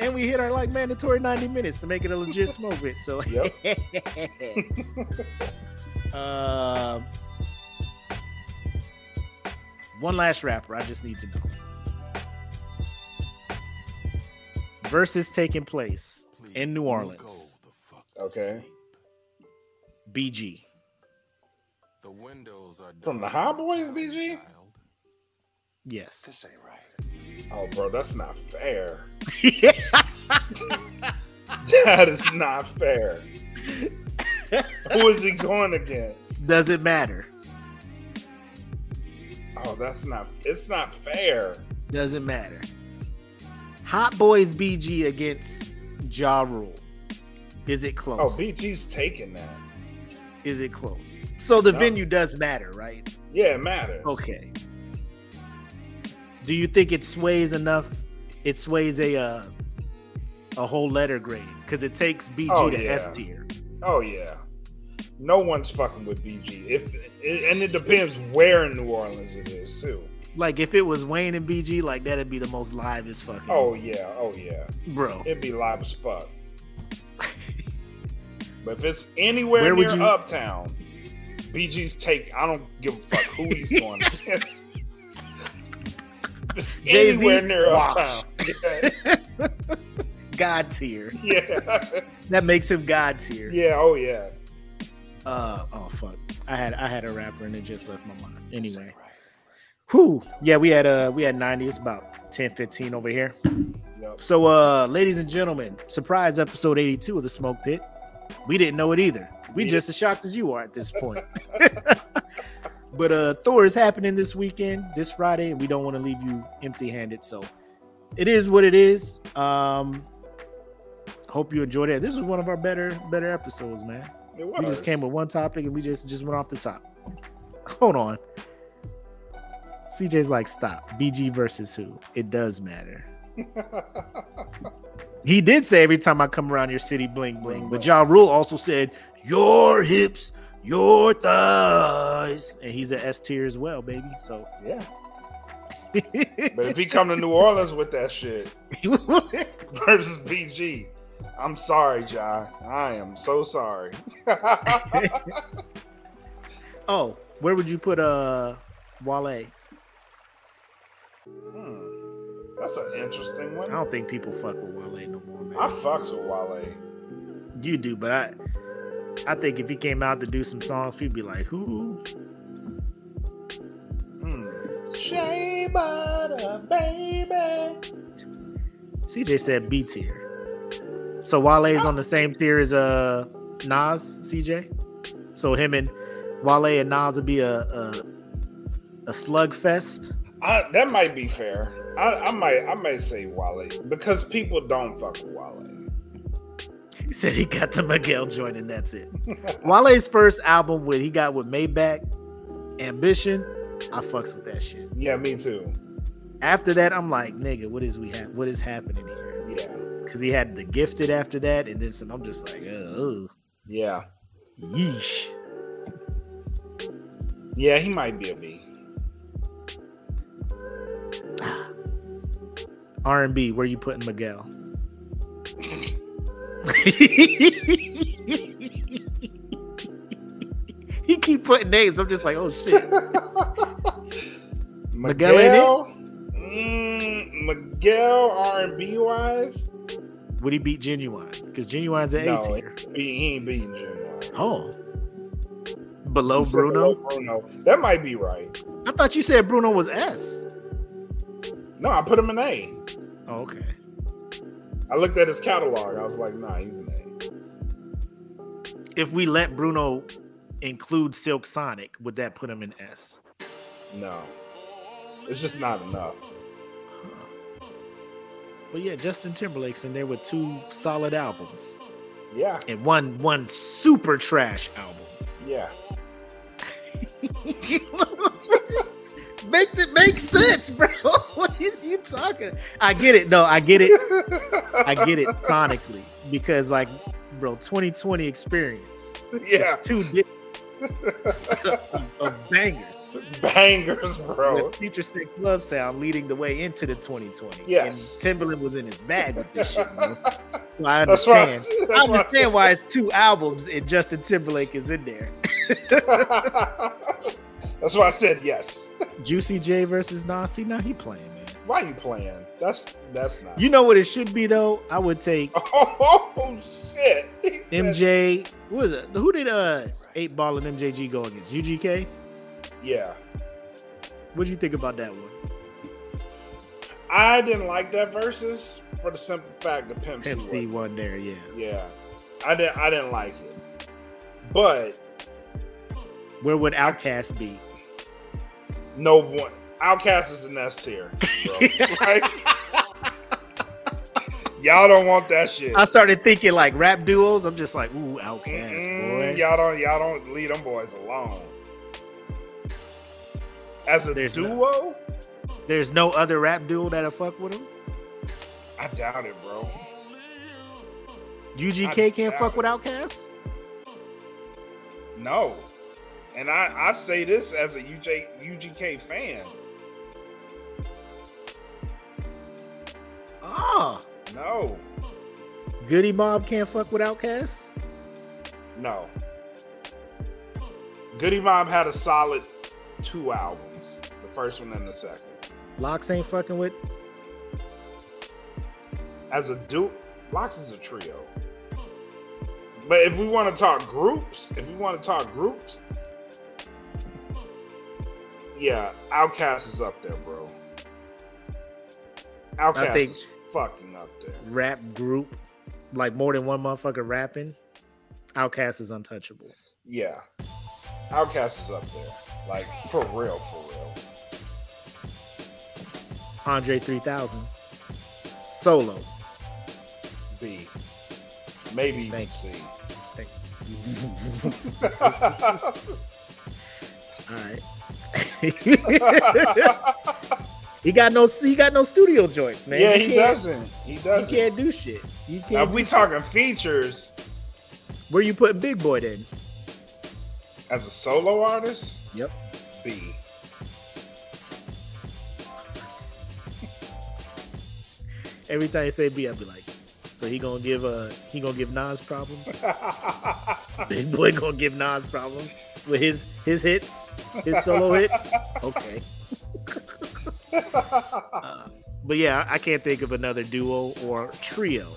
And we hit our like mandatory 90 minutes to make it a legit smoke pit. So Yep. um one last rapper I just need to know. Versus taking place in New Orleans. Okay. BG. The windows are From the dark, Hot Boys, BG? child. Yes. Oh, bro, that's not fair. That is not fair. Who is he going against? Does it matter? Oh, that's not. It's not fair. Doesn't matter. Hot Boys BG against Ja Rule. Is it close? Oh, BG's taking that. Is it close? So the No. venue does matter, right? Yeah, it matters. Okay. Do you think it sways enough? It sways a uh, a whole letter grade because it takes BG Oh, to yeah. S tier. Oh yeah. No one's fucking with BG. If and it depends where in New Orleans it is too. Like if it was Wayne and BG, like that'd be the most live as fuck. Oh yeah. Oh yeah. bro. It'd be live as fuck. But if it's anywhere Where near you- Uptown, BG's take. I don't give a fuck who he's going against. If it's Jay-Z, anywhere near wash. Uptown. God tier. Yeah. yeah. That makes him God tier. Yeah. Oh yeah. Uh oh fuck. I had I had a rapper and it just left my mind. Anyway. Whew. Yeah, we had uh we had 90. It's about 10 15 over here. Yep. So uh ladies and gentlemen, surprise episode 82 of the smoke pit. We didn't know it either. We Yeah. just as shocked as you are at this point. but uh Thor is happening this weekend, this Friday, and we don't want to leave you empty-handed. So it is what it is. Um hope you enjoyed it. This was one of our better better episodes, man. It We just came with one topic and we just just went off the top. Hold on. CJ's like, stop. BG versus who? It does matter. He did say every time I come around your city, bling bling. But Ja Rule also said your hips, your thighs, and he's an S tier as well, baby. So, yeah. But if he come to New Orleans with that shit versus BG, I'm sorry, Ja. I am so sorry. oh, where would you put uh Wale? Hmm. That's an interesting one. I don't think people fuck with Wale no more, man. I fucks with Wale. You do, but I I think if he came out to do some songs, people be like, who? Hmm. Shea butter, baby. CJ said B tier. So Wale's on the same tier as uh Nas, CJ. So him and Wale and Nas would be a a, a slugfest. I, that might be fair. I, I might I might say Wale because people don't fuck with Wale. He said he got the Miguel joint and that's it. Wale's first album with he got with Maybach, Ambition, I fucks with that shit. Yeah, me too. After that, I'm like, nigga, what is we have? What is happening here? Yeah, Because he had the Gifted after that, and then some. I'm just like, oh, yeah, yeesh. yeah. He might be a a B. R and B, where you putting Miguel? he keep putting names. I'm just like, oh shit. Miguel it? Mm, Miguel R and B wise, Would he beat Ginuwine? Because Ginuwine's an no, A tier. he, he ain't beating Ginuwine. Oh, below Bruno. below Bruno. That might be right. I thought you said Bruno was S. No, I put him in A. Oh, okay. I looked at his catalog. I was like, nah, he's an A. If we let Bruno include Silk Sonic, would that put him in S? No, it's just not enough. But yeah, Justin Timberlake's in there with two solid albums Yeah, and one one super trash album. yeah. make it make sense, bro. What is you talking? I get it. No, I get it. I get it sonically because, like, bro, 2020 experience. yeah, It's two of, of bangers bangers, bro. with FutureSex/LoveSound leading the way into the 2020. Yes. and Timbaland was in his bag with this shit. Bro. So I why. Understand. That's I why I understand why it's two albums and Justin Timberlake is in there. That's why I said yes. Juicy J versus Nas. See, now he playing, man. Why you playing? That's that's not. You know what it should be though? I would take Oh shit! He MJ. What was it? Who did uh eight ball and MJG go against? UGK. Yeah, What do you think about that one? I didn't like that versus for the simple fact that Pimp, Pimp C one there, yeah. Yeah, I didn't. I didn't like it, but Where would OutKast be? No one. OutKast is an S tier. Like, y'all don't want that shit. I started thinking like rap duos. I'm just like, ooh, OutKast, Mm-mm, boy. Y'all don't. Y'all don't leave them boys alone. As a There's no- duo, There's no other rap duo that'll fuck with him. I doubt it, bro. UGK I can't fuck it. with OutKast. No. And I, I say this as a UJ, UGK fan. Ah, No. Goodie Mob can't fuck with OutKast. No. Goodie Mob had a solid two albums. The first one and the second. LOX ain't fucking with. As a duo, LOX is a trio. But if we want to talk groups, if we want to talk groups, yeah, OutKast is up there, bro. OutKast think- is fucking up there. rap group, like more than one motherfucker rapping, OutKast is untouchable. Yeah, OutKast is up there. Like for real, for real. Andre 3000, solo. B, maybe even Thank C. Thank All right. he got no he got no studio joints, man. yeah, You he doesn't. He doesn't. He can't do shit. You can't. Now, if we shit. talking features where you putting Big Boi then? as a solo artist, Yep. B. Every time you say B, I'll be like, so he gonna give uh he gonna give Nas problems. Big Boi gonna give Nas problems with his his hits, his solo hits. Okay. Uh, but yeah, I I can't think of another duo or trio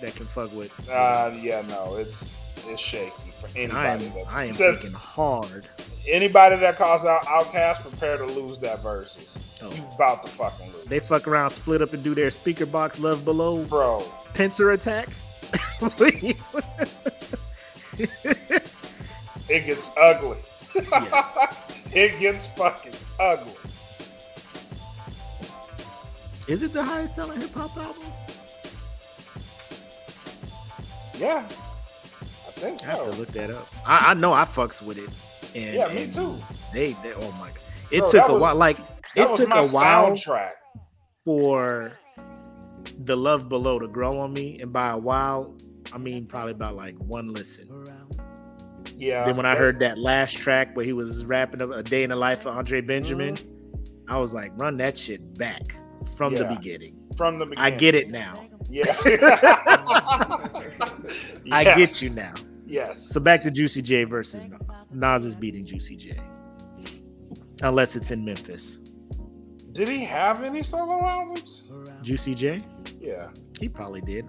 that can fuck with. Uh, yeah, no, it's it's shaky for And I am anybody. that- I am thinking hard. anybody that calls out OutKast, prepare to lose that versus. Oh. You about to fucking lose, They fuck around, split up, and do their Speakerboxxx love below bro. pincer attack. It gets ugly. Yes. it gets fucking ugly. Is it the highest selling hip hop album? Yeah, I think so. I have to look that up. I, I know I fucks with it. And, Yeah, me too. They, they, oh my god, it Bro, took a was- while. Like it took a while soundtrack. for the love below to grow on me, and by a while, I mean probably about like one listen. Yeah. then when I heard that last track where he was rapping a day in the life of Andre Benjamin, Mm-hmm. I was like, run that shit back from the beginning. from the beginning. I get it now. Yeah. I get you now. Yes. So back to Juicy J versus Nas. Nas is beating Juicy J. Unless it's in Memphis. Did he have any solo albums? Juicy J? Yeah, He probably did.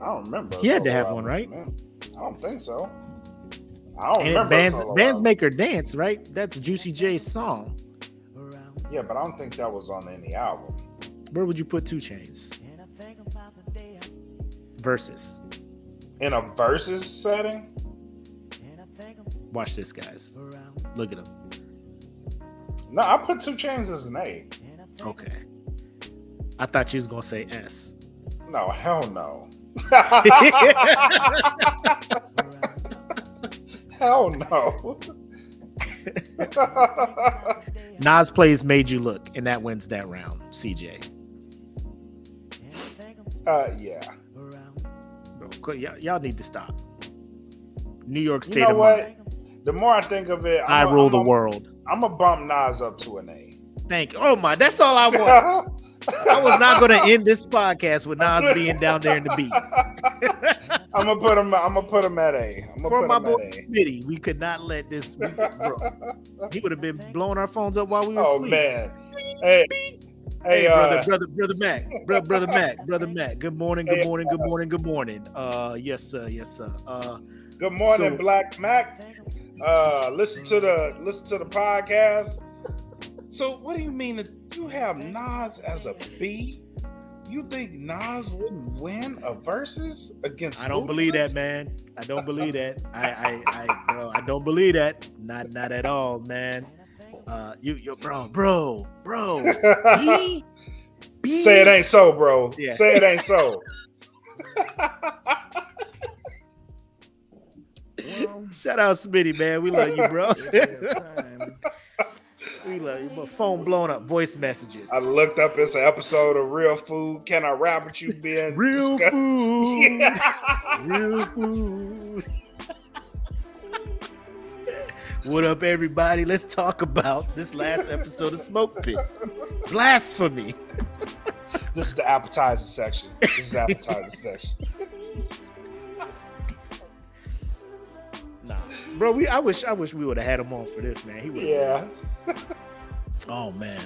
I don't remember. He had to have album, one, right? man. I don't think so. I don't And remember. bands bands make her dance, right? That's Juicy J's song. Yeah, but I don't think that was on any album. Where would you put 2 Chainz? Versus. In a versus setting, Watch this, guys. Look at him. no, I put 2 Chainz as an A. Okay. I thought you was gonna say S. No, hell no. hell no. Nas plays "Made You Look," and that wins that round. CJ, uh, yeah. Bro, qu- y'all, need to stop. New York State You know of what? Mind. The more I think of it, I I'm rule a, the a- world. I'm gonna bump Nas up to an A. Thank you. Oh my, that's all I want. I was not going to end this podcast with Nas being down there in the beat. I'm gonna put him. I'm gonna put him at A. I'm For my boy him at A. Smitty, we could not let this. We, bro, he would have been blowing our phones up while we were Oh asleep. man. Hey, hey, Hey, uh, brother, brother, brother Mac, brother, brother Mac, brother Mac. Good morning, good morning, good morning, good morning. Uh, yes, sir, yes, sir. Uh, good morning, so- Black Mac. Uh, listen to the listen to the podcast. So, what do you mean that you have Nas as a B? You think Nas wouldn't win a versus against? I don't believe that, man. I don't believe that. I, I, I, bro, I don't believe that. Not, not at all, man. Uh, you, you, bro, bro, bro. B, B. Say it ain't so, bro. Yeah. Say it ain't so. Shout out Smitty, man. We love you, bro. We love you. But phone blown up, voice messages. I looked up. It's an episode of Real Food. Can I rap with you? Ben? Real discussed- food. Yeah. Real food. what up, everybody? Let's talk about this last episode of Smoke Pit. Blasphemy. This is the appetizer section. This is the appetizer section. Nah, bro. We I wish I wish we would have had him on for this, man. He would. Yeah. Oh man.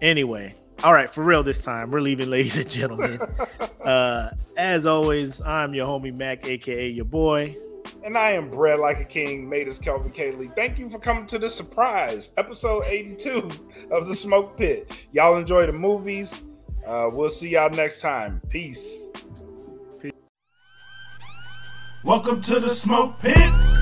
Anyway, all right, for real this time. We're leaving, ladies and gentlemen. uh, as always, I'm your homie Mac, aka your boy. And I am bred like a king, made as Kelvin Cayley. Thank you for coming to the surprise episode 82 of the Smoke Pit. Y'all enjoy the movies. Uh, we'll see y'all next time. Peace. Welcome to the smoke pit.